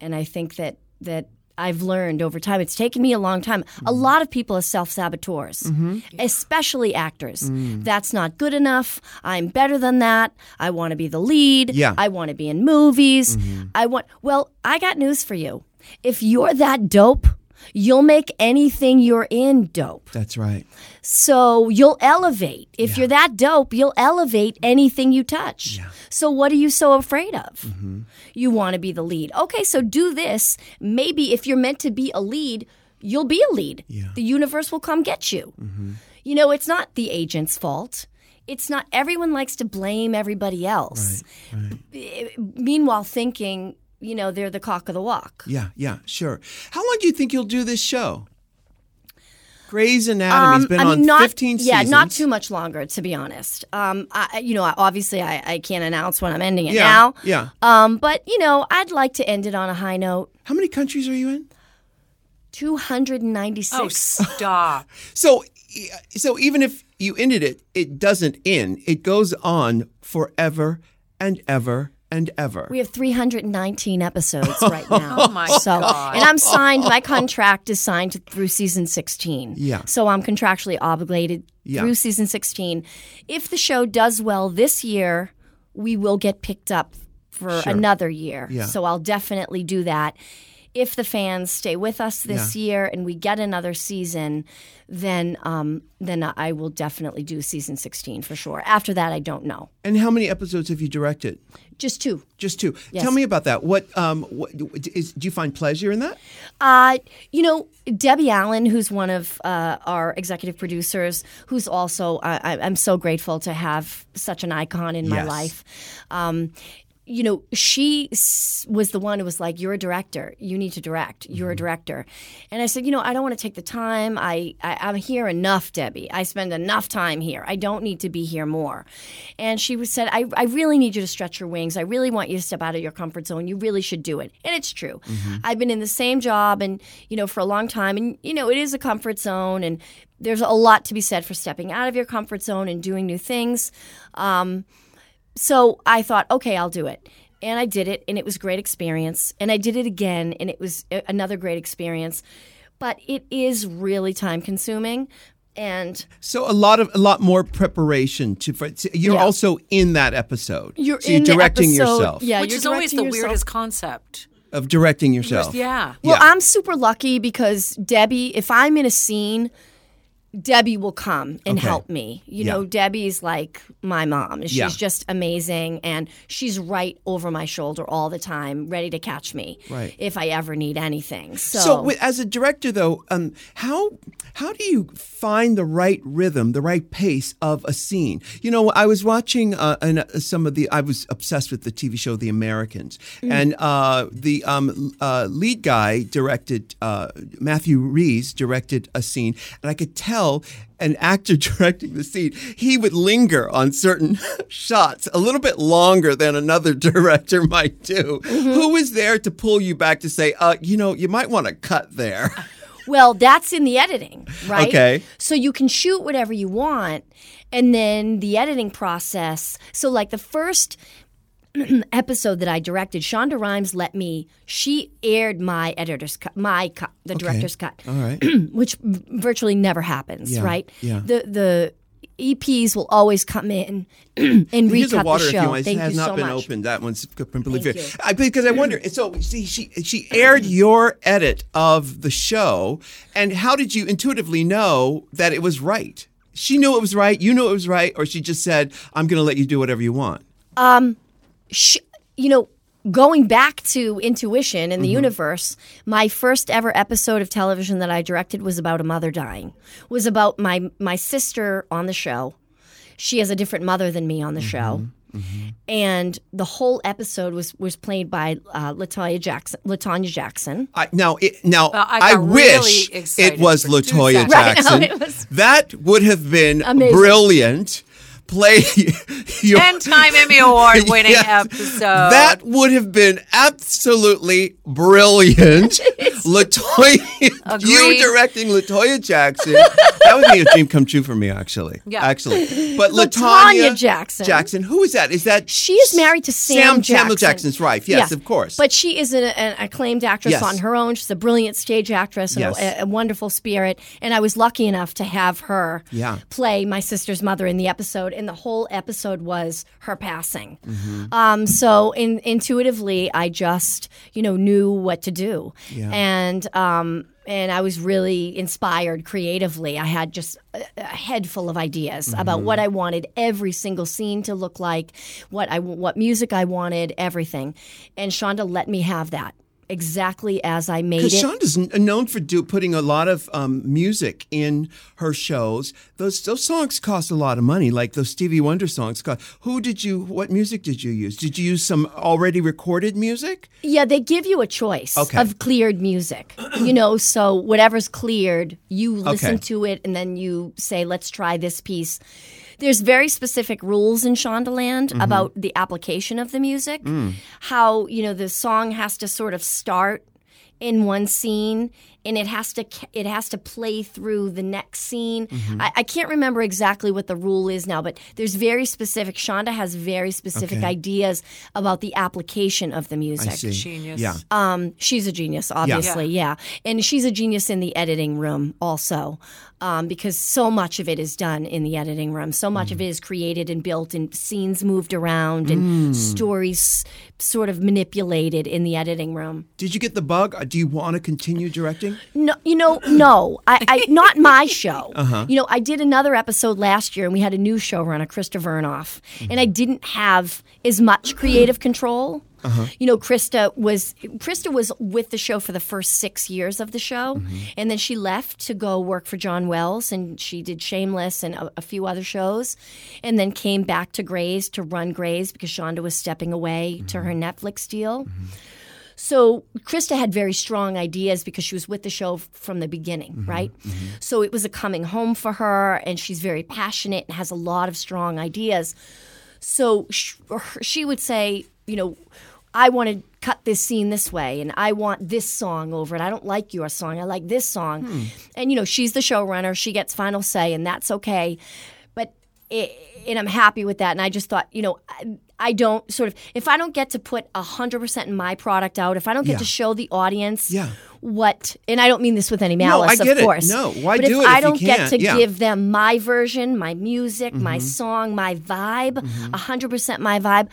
and i think that that I've learned over time. It's taken me a long time. A mm. lot of people are self saboteurs, mm-hmm. especially actors. Mm. That's not good enough. I'm better than that. I want to be the lead. Yeah. I want to be in movies. Mm-hmm. I want. Well, I got news for you. If you're that dope, you'll make anything you're in dope. That's right. So you'll elevate. If you're that dope, you'll elevate anything you touch. So what are you so afraid of? You want to be the lead. Okay, so do this. Maybe if you're meant to be a lead, you'll be a lead. The universe will come get you. You know, it's not the agent's fault. It's not everyone likes to blame everybody else. Eh, Meanwhile, thinking, you know, they're the cock of the walk. Yeah, yeah, sure. How long do you think you'll do this show? Grey's Anatomy's been Um, I on mean, not, 15 yeah, seasons. not too much longer, to be honest. Um, I, you know, obviously, I, I can't announce when I'm ending it Yeah, now. yeah. Um, but you know, I'd like to end it on a high note. How many countries are you in? Two hundred and ninety-six. Oh, stop. So, so even if you ended it, it doesn't end. It goes on forever and ever and ever. We have 319 episodes right now. Oh, my so, God. And I'm signed, my contract is signed through season 16. Yeah. So I'm contractually obligated Yeah. through season 16. If the show does well this year, we will get picked up for another year. Yeah. So I'll definitely do that. If the fans stay with us this year and we get another season, then um, then I will definitely do season 16 for sure. After that, I don't know. and how many episodes have you directed? Just two. Just two. Yes. Tell me about that. What, um, what is, do you find pleasure in that? Uh, you know, Debbie Allen, who's one of uh, our executive producers, who's also, I I, I'm so grateful to have such an icon in my Yes. life. Um, you know, she was the one who was like, "You're a director. You need to direct. You're Mm-hmm. a director." And I said, "You know, I don't want to take the time. I, I I'm here enough, Debbie. I spend enough time here. I don't need to be here more." And she was said, "I I really need you to stretch your wings. I really want you to step out of your comfort zone. You really should do it." And it's true. I've been in the same job and you know for a long time, and you know it is a comfort zone, and there's a lot to be said for stepping out of your comfort zone and doing new things. Um, so I thought, okay, I'll do it. And I did it, and it was a great experience. And I did it again, and it was another great experience. But it is really time consuming. And So a lot of a lot more preparation to. For, you're Yeah. also in that episode. you're so you're in the directing episode- yourself. Yeah, Which is always the yourself. weirdest concept. Of directing yourself. Yeah. Well, Yeah. I'm super lucky because Debbie, if I'm in a scene, Debbie will come and Okay. help me. You Yeah. know, Debbie's like my mom. She's Yeah. just amazing and she's right over my shoulder all the time, ready to catch me Right. if I ever need anything. So, So, as a director, though, um, how how do you find the right rhythm, the right pace of a scene? You know, I was watching uh, an, uh, some of the. I was obsessed with the TV show The Americans, and uh, the um, uh, lead guy directed uh, Matthew Rhys directed a scene, and I could tell. An actor directing the scene, he would linger on certain shots a little bit longer than another director might do. Who was there to pull you back to say, uh, you know, you might want to cut there? Well, that's in the editing, right? Okay. So you can shoot whatever you want, and then the editing process. So, like the first episode that I directed, Shonda Rhimes let me. She aired my editor's cut, my cut, the director's cut, All right. which virtually never happens, Yeah, right? yeah. The the EPs will always come in and recut water the if show. you want. It Thank has you not so been much. opened. That one's completely fair. you. I, because I wonder. So see, she she aired your edit of the show, and how did you intuitively know that it was right? She knew it was right. You knew it was right, or she just said, "I'm going to let you do whatever you want." Um, sh- you know, going back to intuition and the Mm-hmm. universe, my first ever episode of television that I directed was about a mother dying. Was about my my sister on the show. She has a different mother than me on the show. and the whole episode was was played by uh, Latoya Jackson. Latanya Jackson. I, now, it, now Well, I I, wish really it was Latoya seconds. Right, no, Jackson. it was- that would have been Amazing. brilliant. Play your 10 time Emmy Award winning Yes. episode. That would have been absolutely brilliant. Latoya, you directing Latoya Jackson. that would be a dream come true for me, actually. Yeah. actually. But Latanya Latanya Jackson. Jackson, who is that? Is that She is married to Sam, Sam Jackson. Samuel Jackson's wife? Yes, Yeah. of course. But she is an, an acclaimed actress Yes. on her own. She's a brilliant stage actress and Yes. a, a wonderful spirit. And I was lucky enough to have her Yeah. play my sister's mother in the episode. And the whole episode was her passing. Mm-hmm. Um, so in, intuitively, I just you know knew what to do. Yeah. And um, and I was really inspired creatively. I had just a, a head full of ideas about Mm-hmm. what I wanted every single scene to look like, what I what music I wanted, everything. And Shonda let me have that exactly as I made Because it. Shonda's known for do, putting a lot of um, music in her shows. Those those songs cost a lot of money, like those Stevie Wonder songs. Cost. Who did you? What music did you use? Did you use some already recorded music? Yeah, they give you a choice Okay. of cleared music. you know, so whatever's cleared, you listen Okay. to it and then you say, let's try this piece. There's very specific rules in Shondaland Mm-hmm. about the application of the music. Mm. How, you know, the song has to sort of start in one scene and it has to it has to play through the next scene. Mm-hmm. I, I can't remember exactly what the rule is now, but there's very specific. Shonda has very specific Okay. ideas about the application of the music. I see. Genius. Yeah. Um, she's a genius, obviously, yeah. And she's a genius in the editing room also, um, because so much of it is done in the editing room. So much of it is created and built, and scenes moved around, and stories sort of manipulated in the editing room. Did you get the bug? Uh, Do you want to continue directing? No, you know, no, I, I not my show. Uh-huh. You know, I did another episode last year, and we had a new showrunner, Krista Vernoff, mm-hmm. and I didn't have as much creative control. Uh-huh. You know, Krista was Krista was with the show for the first six years of the show, mm-hmm. and then she left to go work for John Wells, and she did Shameless and a, a few other shows, and then came back to Grey's to run Grey's because Shonda was stepping away to her mm-hmm. Netflix deal. So Krista had very strong ideas because she was with the show from the beginning, mm-hmm. right? Mm-hmm. So it was a coming home for her, and she's very passionate and has a lot of strong ideas. So sh- her- she would say, you know, I want to cut this scene this way, and I want this song over it. I don't like your song. I like this song. Hmm. And, you know, she's the showrunner. She gets final say, and that's okay. But it, and I'm happy with that. And I just thought, you know, I, don't sort of if I don't get to put hundred percent in my product out, if I don't get Yeah. to show the audience Yeah. what, and I don't mean this with any No, malice, get of it. course. No, why but do if it I if don't get to Yeah. Mm-hmm. give them my version, my music, my song, my vibe, 100 percent my vibe,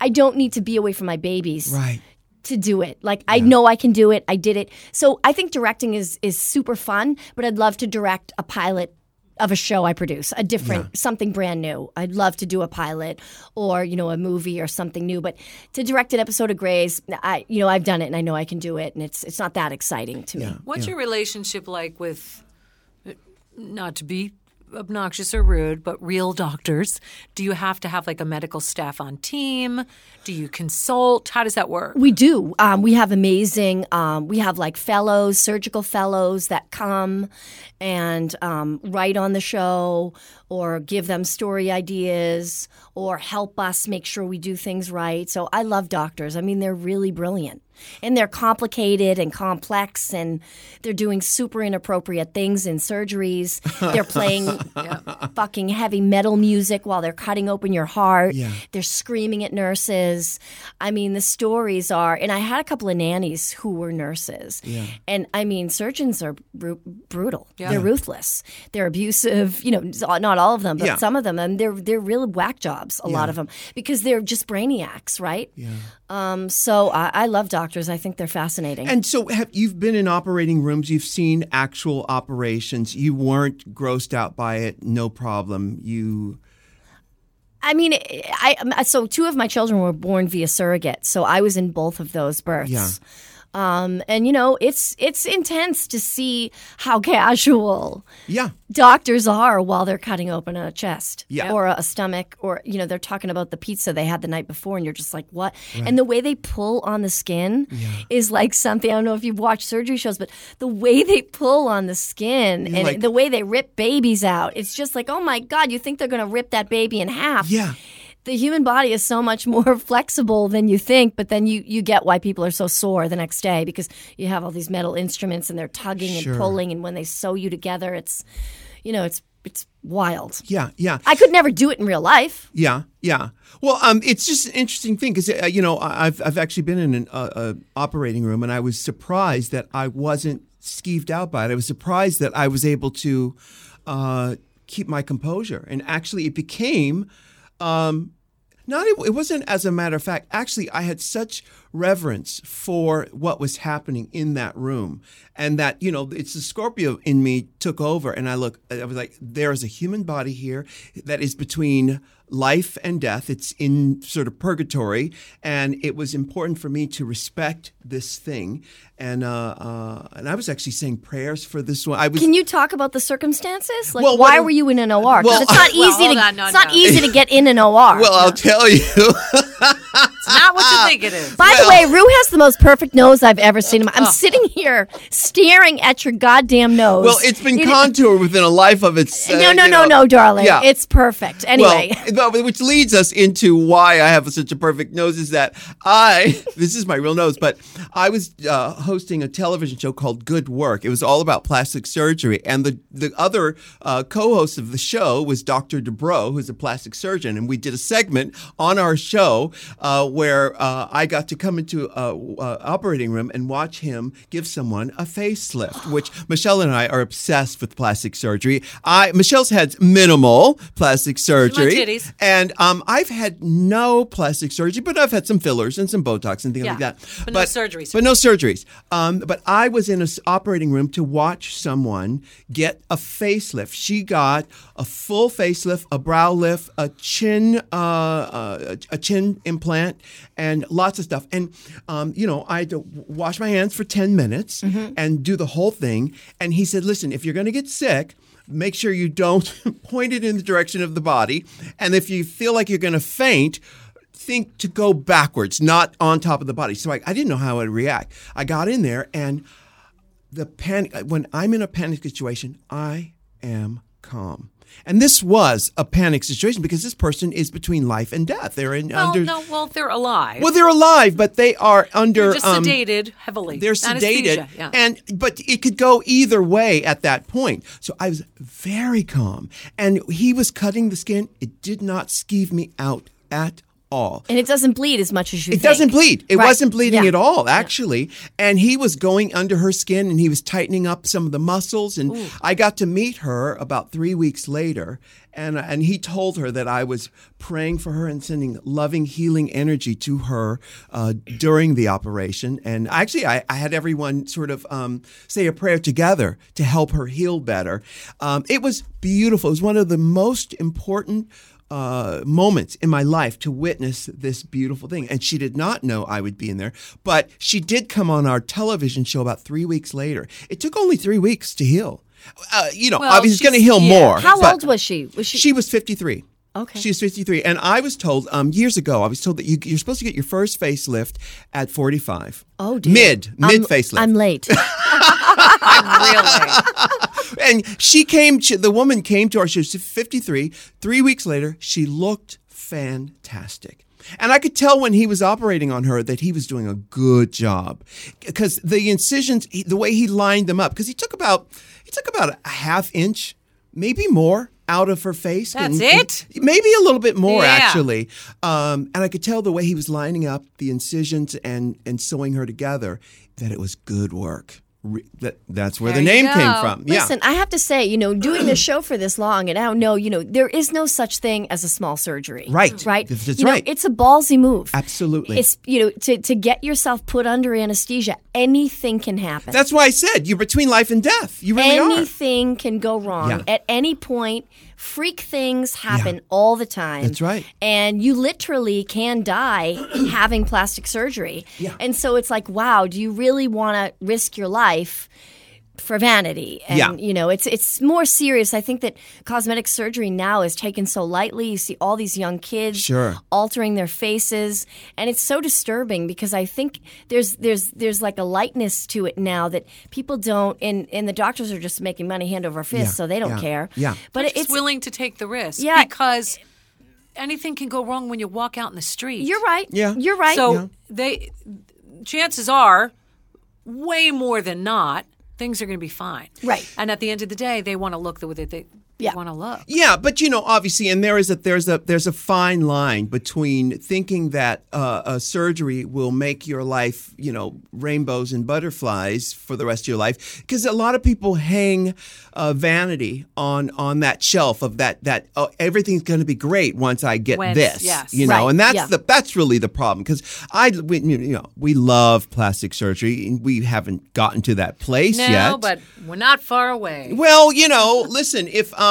I don't need to be away from my babies Right. to do it. Like I know I can do it. I did it. So I think directing is is super fun, but I'd love to direct a pilot of a show I produce, a different something brand new. I'd love to do a pilot or, you know, a movie or something new, but to direct an episode of Grey's, I you know, I've done it and I know I can do it and it's it's not that exciting to me. What's your relationship like with, not to be obnoxious or rude, but real doctors? Do you have to have like a medical staff on team? Do you consult? How does that work? We do. Um, we have amazing. Um, we have like fellows, surgical fellows that come and um, write on the show, or give them story ideas, or help us make sure we do things right. So I love doctors. I mean, they're really brilliant. And they're complicated and complex, and they're doing super inappropriate things in surgeries. They're playing fucking heavy metal music while they're cutting open your heart. Yeah. They're screaming at nurses. I mean, the stories are, and I had a couple of nannies who were nurses. And I mean, surgeons are bru- brutal. They're ruthless. They're abusive. You know, not all of them, but Yeah. some of them. And they're they're real whack jobs. A lot of them because they're just brainiacs, right? Yeah. Um. So I, I love doctors. I think they're fascinating. And so, have you've been in operating rooms? You've seen actual operations. You weren't grossed out by it. No problem. You. I mean, I- so two of my children were born via surrogate, so I was in both of those births. Yeah. Um, and you know, it's it's intense to see how casual Yeah. doctors are while they're cutting open a chest Yeah. or a, stomach or you know they're talking about the pizza they had the night before and you're just like what and the way they pull on the skin is like something i don't know if you've watched surgery shows but the way they pull on the skin and like- the way they rip babies out it's just like oh my god you think they're going to rip that baby in half Yeah. The human body is so much more flexible than you think, but then you, you get why people are so sore the next day because you have all these metal instruments and they're tugging Sure. and pulling, and when they sew you together, it's you know it's it's wild. Yeah. Yeah. I could never do it in real life. Yeah, yeah. Well, um, it's just an interesting thing because uh, you know I've I've actually been in an uh, uh, operating room and I was surprised that I wasn't skeeved out by it. I was surprised that I was able to uh, keep my composure, and actually it became. Um, not it wasn't as a matter of fact. Actually, I had such reverence for what was happening in that room, and that you know, it's the Scorpio in me took over, and I look, I was like, there is a human body here that is between life and death. It's in sort of purgatory, and it was important for me to respect this thing, and uh, uh, and I was actually saying prayers for this one. I was Can you talk about the circumstances? Like, Well, why were you in an OR? 'Cause well- it's not Well, easy hold to on, no, it's not easy to get in an OR. well, I'll tell you. It's not what you think it is. By the way, Ru has the most perfect nose I've ever seen. Oh. I'm sitting here staring at your goddamn nose. well, it's been It- contoured within a life of its. uh, No, no, no, know- no, darling. Yeah. It's perfect. Anyway. Well, which leads us into why I have such a perfect nose is that I, this is my real nose, but I was uh, hosting a television show called Good Work. It was all about plastic surgery. And the, the other uh, co host of the show was Dr. Dubrow, who's a plastic surgeon. And we did a segment on our show uh, where uh, I got to come into a, a operating room and watch him give someone a facelift, which Michelle and I are obsessed with plastic surgery. I Michelle's had minimal plastic surgery. And um, I've had no plastic surgery, but I've had some fillers and some Botox and things Yeah, like that. but no surgeries. But no surgeries. Um, but I was in an operating room to watch someone get a facelift. She got a full facelift, a brow lift, a chin, uh, uh, a chin implant, and lots of stuff. And um, you know, I had to wash my hands for ten minutes Mm-hmm. and do the whole thing. And he said, "Listen, if you're going to get sick." Make sure you don't point it in the direction of the body. And if you feel like you're going to faint, think to go backwards, not on top of the body. So I, I didn't know how I'd react. I got in there, and the panic. When I'm in a panic situation, I am calm. And this was a panic situation because this person is between life and death. They're in Well, under. no, well, they're alive. Well, they're alive, but they are under. they're um, sedated heavily. they're sedated, yeah. and but it could go either way at that point. So I was very calm, and he was cutting the skin. It did not skeeve me out at all. and it doesn't bleed as much as you It think. doesn't bleed. It Right. wasn't bleeding Yeah. at all, actually. And he was going under her skin and he was tightening up some of the muscles. And I got to meet her about three weeks later. And, and he told her that I was praying for her and sending loving, healing energy to her uh, during the operation. And actually, I, I had everyone sort of um, say a prayer together to help her heal better. Um, it was beautiful. It was one of the most important uh, moments in my life to witness this beautiful thing. And she did not know I would be in there, but she did come on our television show about three weeks later. It took only three weeks to heal. Uh, you know, Well, obviously, it's going to heal yeah. more. How old was she? Was she? She was 53. Okay. She was 53. And I was told um, years ago, I was told that you, you're supposed to get your first facelift at 45. Oh, dear. Mid, mid I'm- facelift. I'm late. really. and she came she, the woman came to our she was 53 three weeks later she looked fantastic and I could tell when he was operating on her that he was doing a good job because the incisions, he- the way he lined them up, because he took about he took about a half inch, maybe more, out of her face. That's and- it? Maybe a little bit more Yeah. actually. Um, and I could tell the way he was lining up the incisions and and sewing her together that it was good work. That, that's where There the name came from. Yeah. Listen, I have to say, you know, doing this show for this long, and I don't know, you know, there is no such thing as a small surgery. Right. Right. That's- you know, right. it's a ballsy move. Absolutely. It's you know to to get yourself put under anesthesia, anything can happen. That's why I said you're between life and death. You really are. anything can go wrong Yeah. at any point freak things happen all the time. That's right. And you literally can die having plastic surgery. Yeah. And so it's like, wow, do you really want to risk your life? For vanity, and Yeah. you know, it's it's more serious. I think that cosmetic surgery now is taken so lightly. You see all these young kids Sure. altering their faces, and it's so disturbing because I think there's there's there's like a lightness to it now that people don't, and and the doctors are just making money hand over fist, Yeah, so they don't yeah, care. yeah. but Just it's willing to take the risk. Yeah. Because anything can go wrong when you walk out in the street. you're right. Yeah. you're right. So they, chances are, way more than not, things are going to be fine. Right. And at the end of the day, they want to look the way that they, Yeah. want to look. Yeah, but you know, obviously, and there is a there's a there's a fine line between thinking that uh, a surgery will make your life, you know, rainbows and butterflies for the rest of your life, because a lot of people hang uh, vanity on on that shelf of that that oh, everything's going to be great once I get Once, this, yes. you know, Right, and that's yeah. the that's really the problem because I we, you know we love plastic surgery, and we haven't gotten to that place No, yet. but we're not far away. Well, you know, listen, if um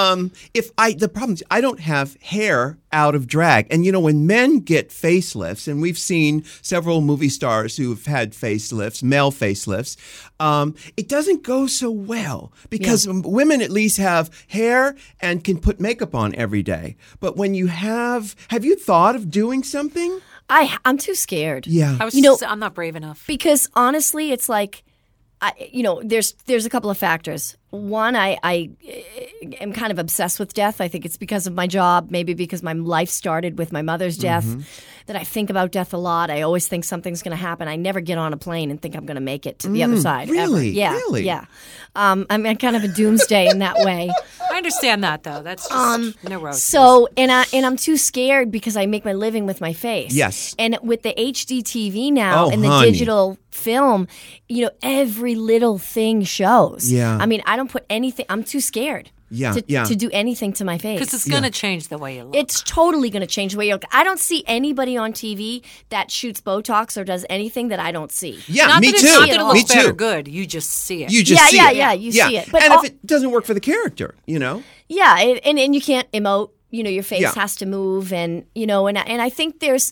if I the problem is I don't have hair out of drag. And you know, when men get facelifts, and we've seen several movie stars who've had facelifts, male facelifts, um, it doesn't go so well because women at least have hair and can put makeup on every day. But when you have have you thought of doing something? I I'm too scared. Yeah. I was You know- just, I'm not brave enough. because honestly, it's like, I, you know, there's there's a couple of factors. One, I, I eh, am kind of obsessed with death. I think it's because of my job, maybe because my life started with my mother's death. That I think about death a lot. I always think something's going to happen. I never get on a plane and think I'm going to make it to the other side. ever. really? Yeah. Really? Yeah. Um, I'm I'm kind of a doomsday in that way. I understand that though. That's just neurosis. So and I and I'm too scared because I make my living with my face. Yes. And with the HD TV now Oh, and the honey. digital film, you know, every little thing shows. Yeah. I mean, I don't put anything. I'm too scared. Yeah, To, yeah. to do anything to my face. because it's going to change the way you look. it's totally going to change the way you look. I don't see anybody on TV that shoots Botox or does anything that I don't see. Yeah, not me that too. Not that it me looks bad too. good. You just see it. You just Yeah, see yeah, it. yeah, you see it. But and all- if it doesn't work for the character, you know. Yeah, and and, and you can't emote. You know, your face Yeah. has to move, and you know, and and I think there's,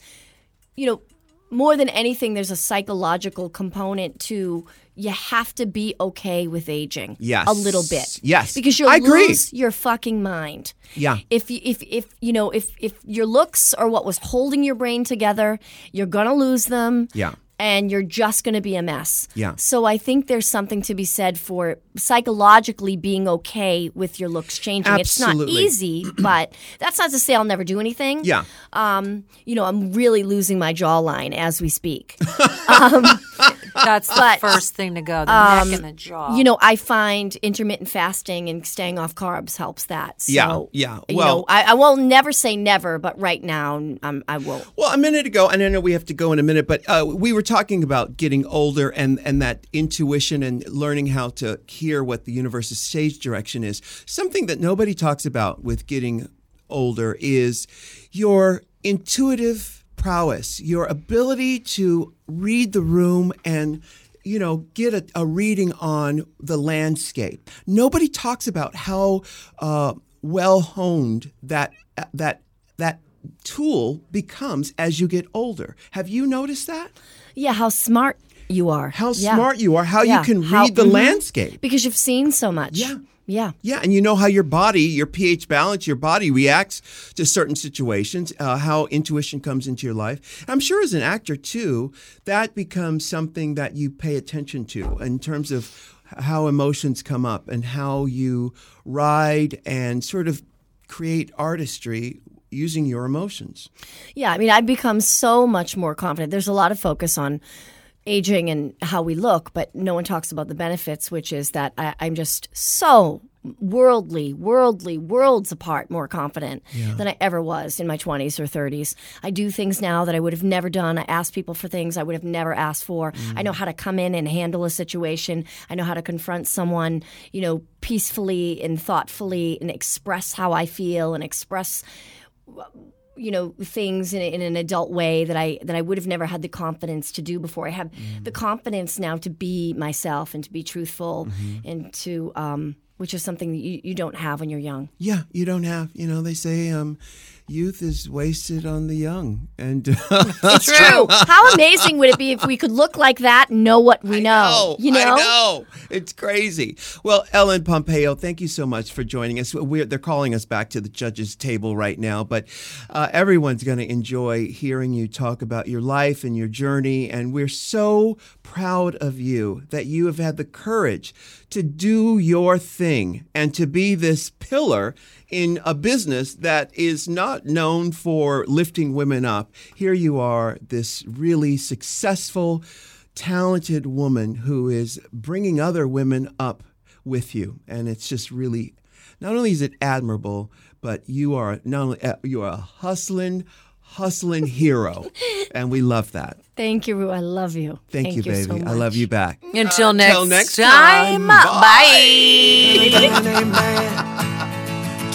you know, more than anything, there's a psychological component to you have to be okay with aging. Yes. a little bit. Yes. because you'll I agree. your fucking mind. Yeah. If you, if if you know if if your looks are what was holding your brain together, you're gonna lose them. Yeah. And you're just going to be a mess. Yeah. So I think there's something to be said for psychologically being okay with your looks changing. Absolutely. It's not easy, but that's not to say I'll never do anything. Yeah. Um, you know, I'm really losing my jawline as we speak. That's the first thing to go. The neck and the jaw. You know, I find intermittent fasting and staying off carbs helps that. So, Yeah, yeah. You Well- know, I, I will never say never, but right now I'm, I won't. Well, a minute ago, and I know we have to go in a minute, but uh, we were talking about getting older and, and that intuition and learning how to hear what the universe's stage direction is. Something that nobody talks about with getting older is your intuitive prowess, your ability to read the room and you know, get a, a reading on the landscape. Nobody talks about how uh, well honed that that that tool becomes as you get older. Have you noticed that? Yeah, how smart you are. How Yeah. smart you are, how Yeah. you can read How- the mhm. landscape. Because you've seen so much. Yeah. Yeah. Yeah, and you know how your body, your pH balance, your body reacts to certain situations, uh, how intuition comes into your life. I'm sure as an actor, too, that becomes something that you pay attention to in terms of how emotions come up and how you ride and sort of create artistry using your emotions. Yeah, I mean, I've become so much more confident. There's a lot of focus on aging and how we look, but no one talks about the benefits, which is that I, I'm just so worldly, worldly, worlds apart more confident than I ever was in my 20s or 30s. I do things now that I would have never done. I ask people for things I would have never asked for. Mm. I know how to come in and handle a situation. I know how to confront someone, you know, peacefully and thoughtfully and express how I feel and express you know things in, in an adult way that I that I would have never had the confidence to do before. I have the confidence now to be myself and to be truthful and to um, which is something that you, you don't have when you're young. Yeah, you don't have. You know, they say um, youth is wasted on the young, and It's true. How amazing would it be if we could look like that and know what we know? You know? I know. It's crazy. Well, Ellen Pompeo, thank you so much for joining us. We're, they're calling us back to the judges' table right now, but uh, everyone's going to enjoy hearing you talk about your life and your journey. And we're so proud of you that you have had the courage to do your thing and to be this pillar in a business that is not known for lifting women up. Here you are, this really successful, talented woman who is bringing other women up with you. And it's just really, not only is it admirable, but you are not only, uh, you are a hustling, hustling hero. and we love that. Thank you, Ru. I love you. Thank, you, baby. so I love you back. Until next, Until next time. time. Bye. Can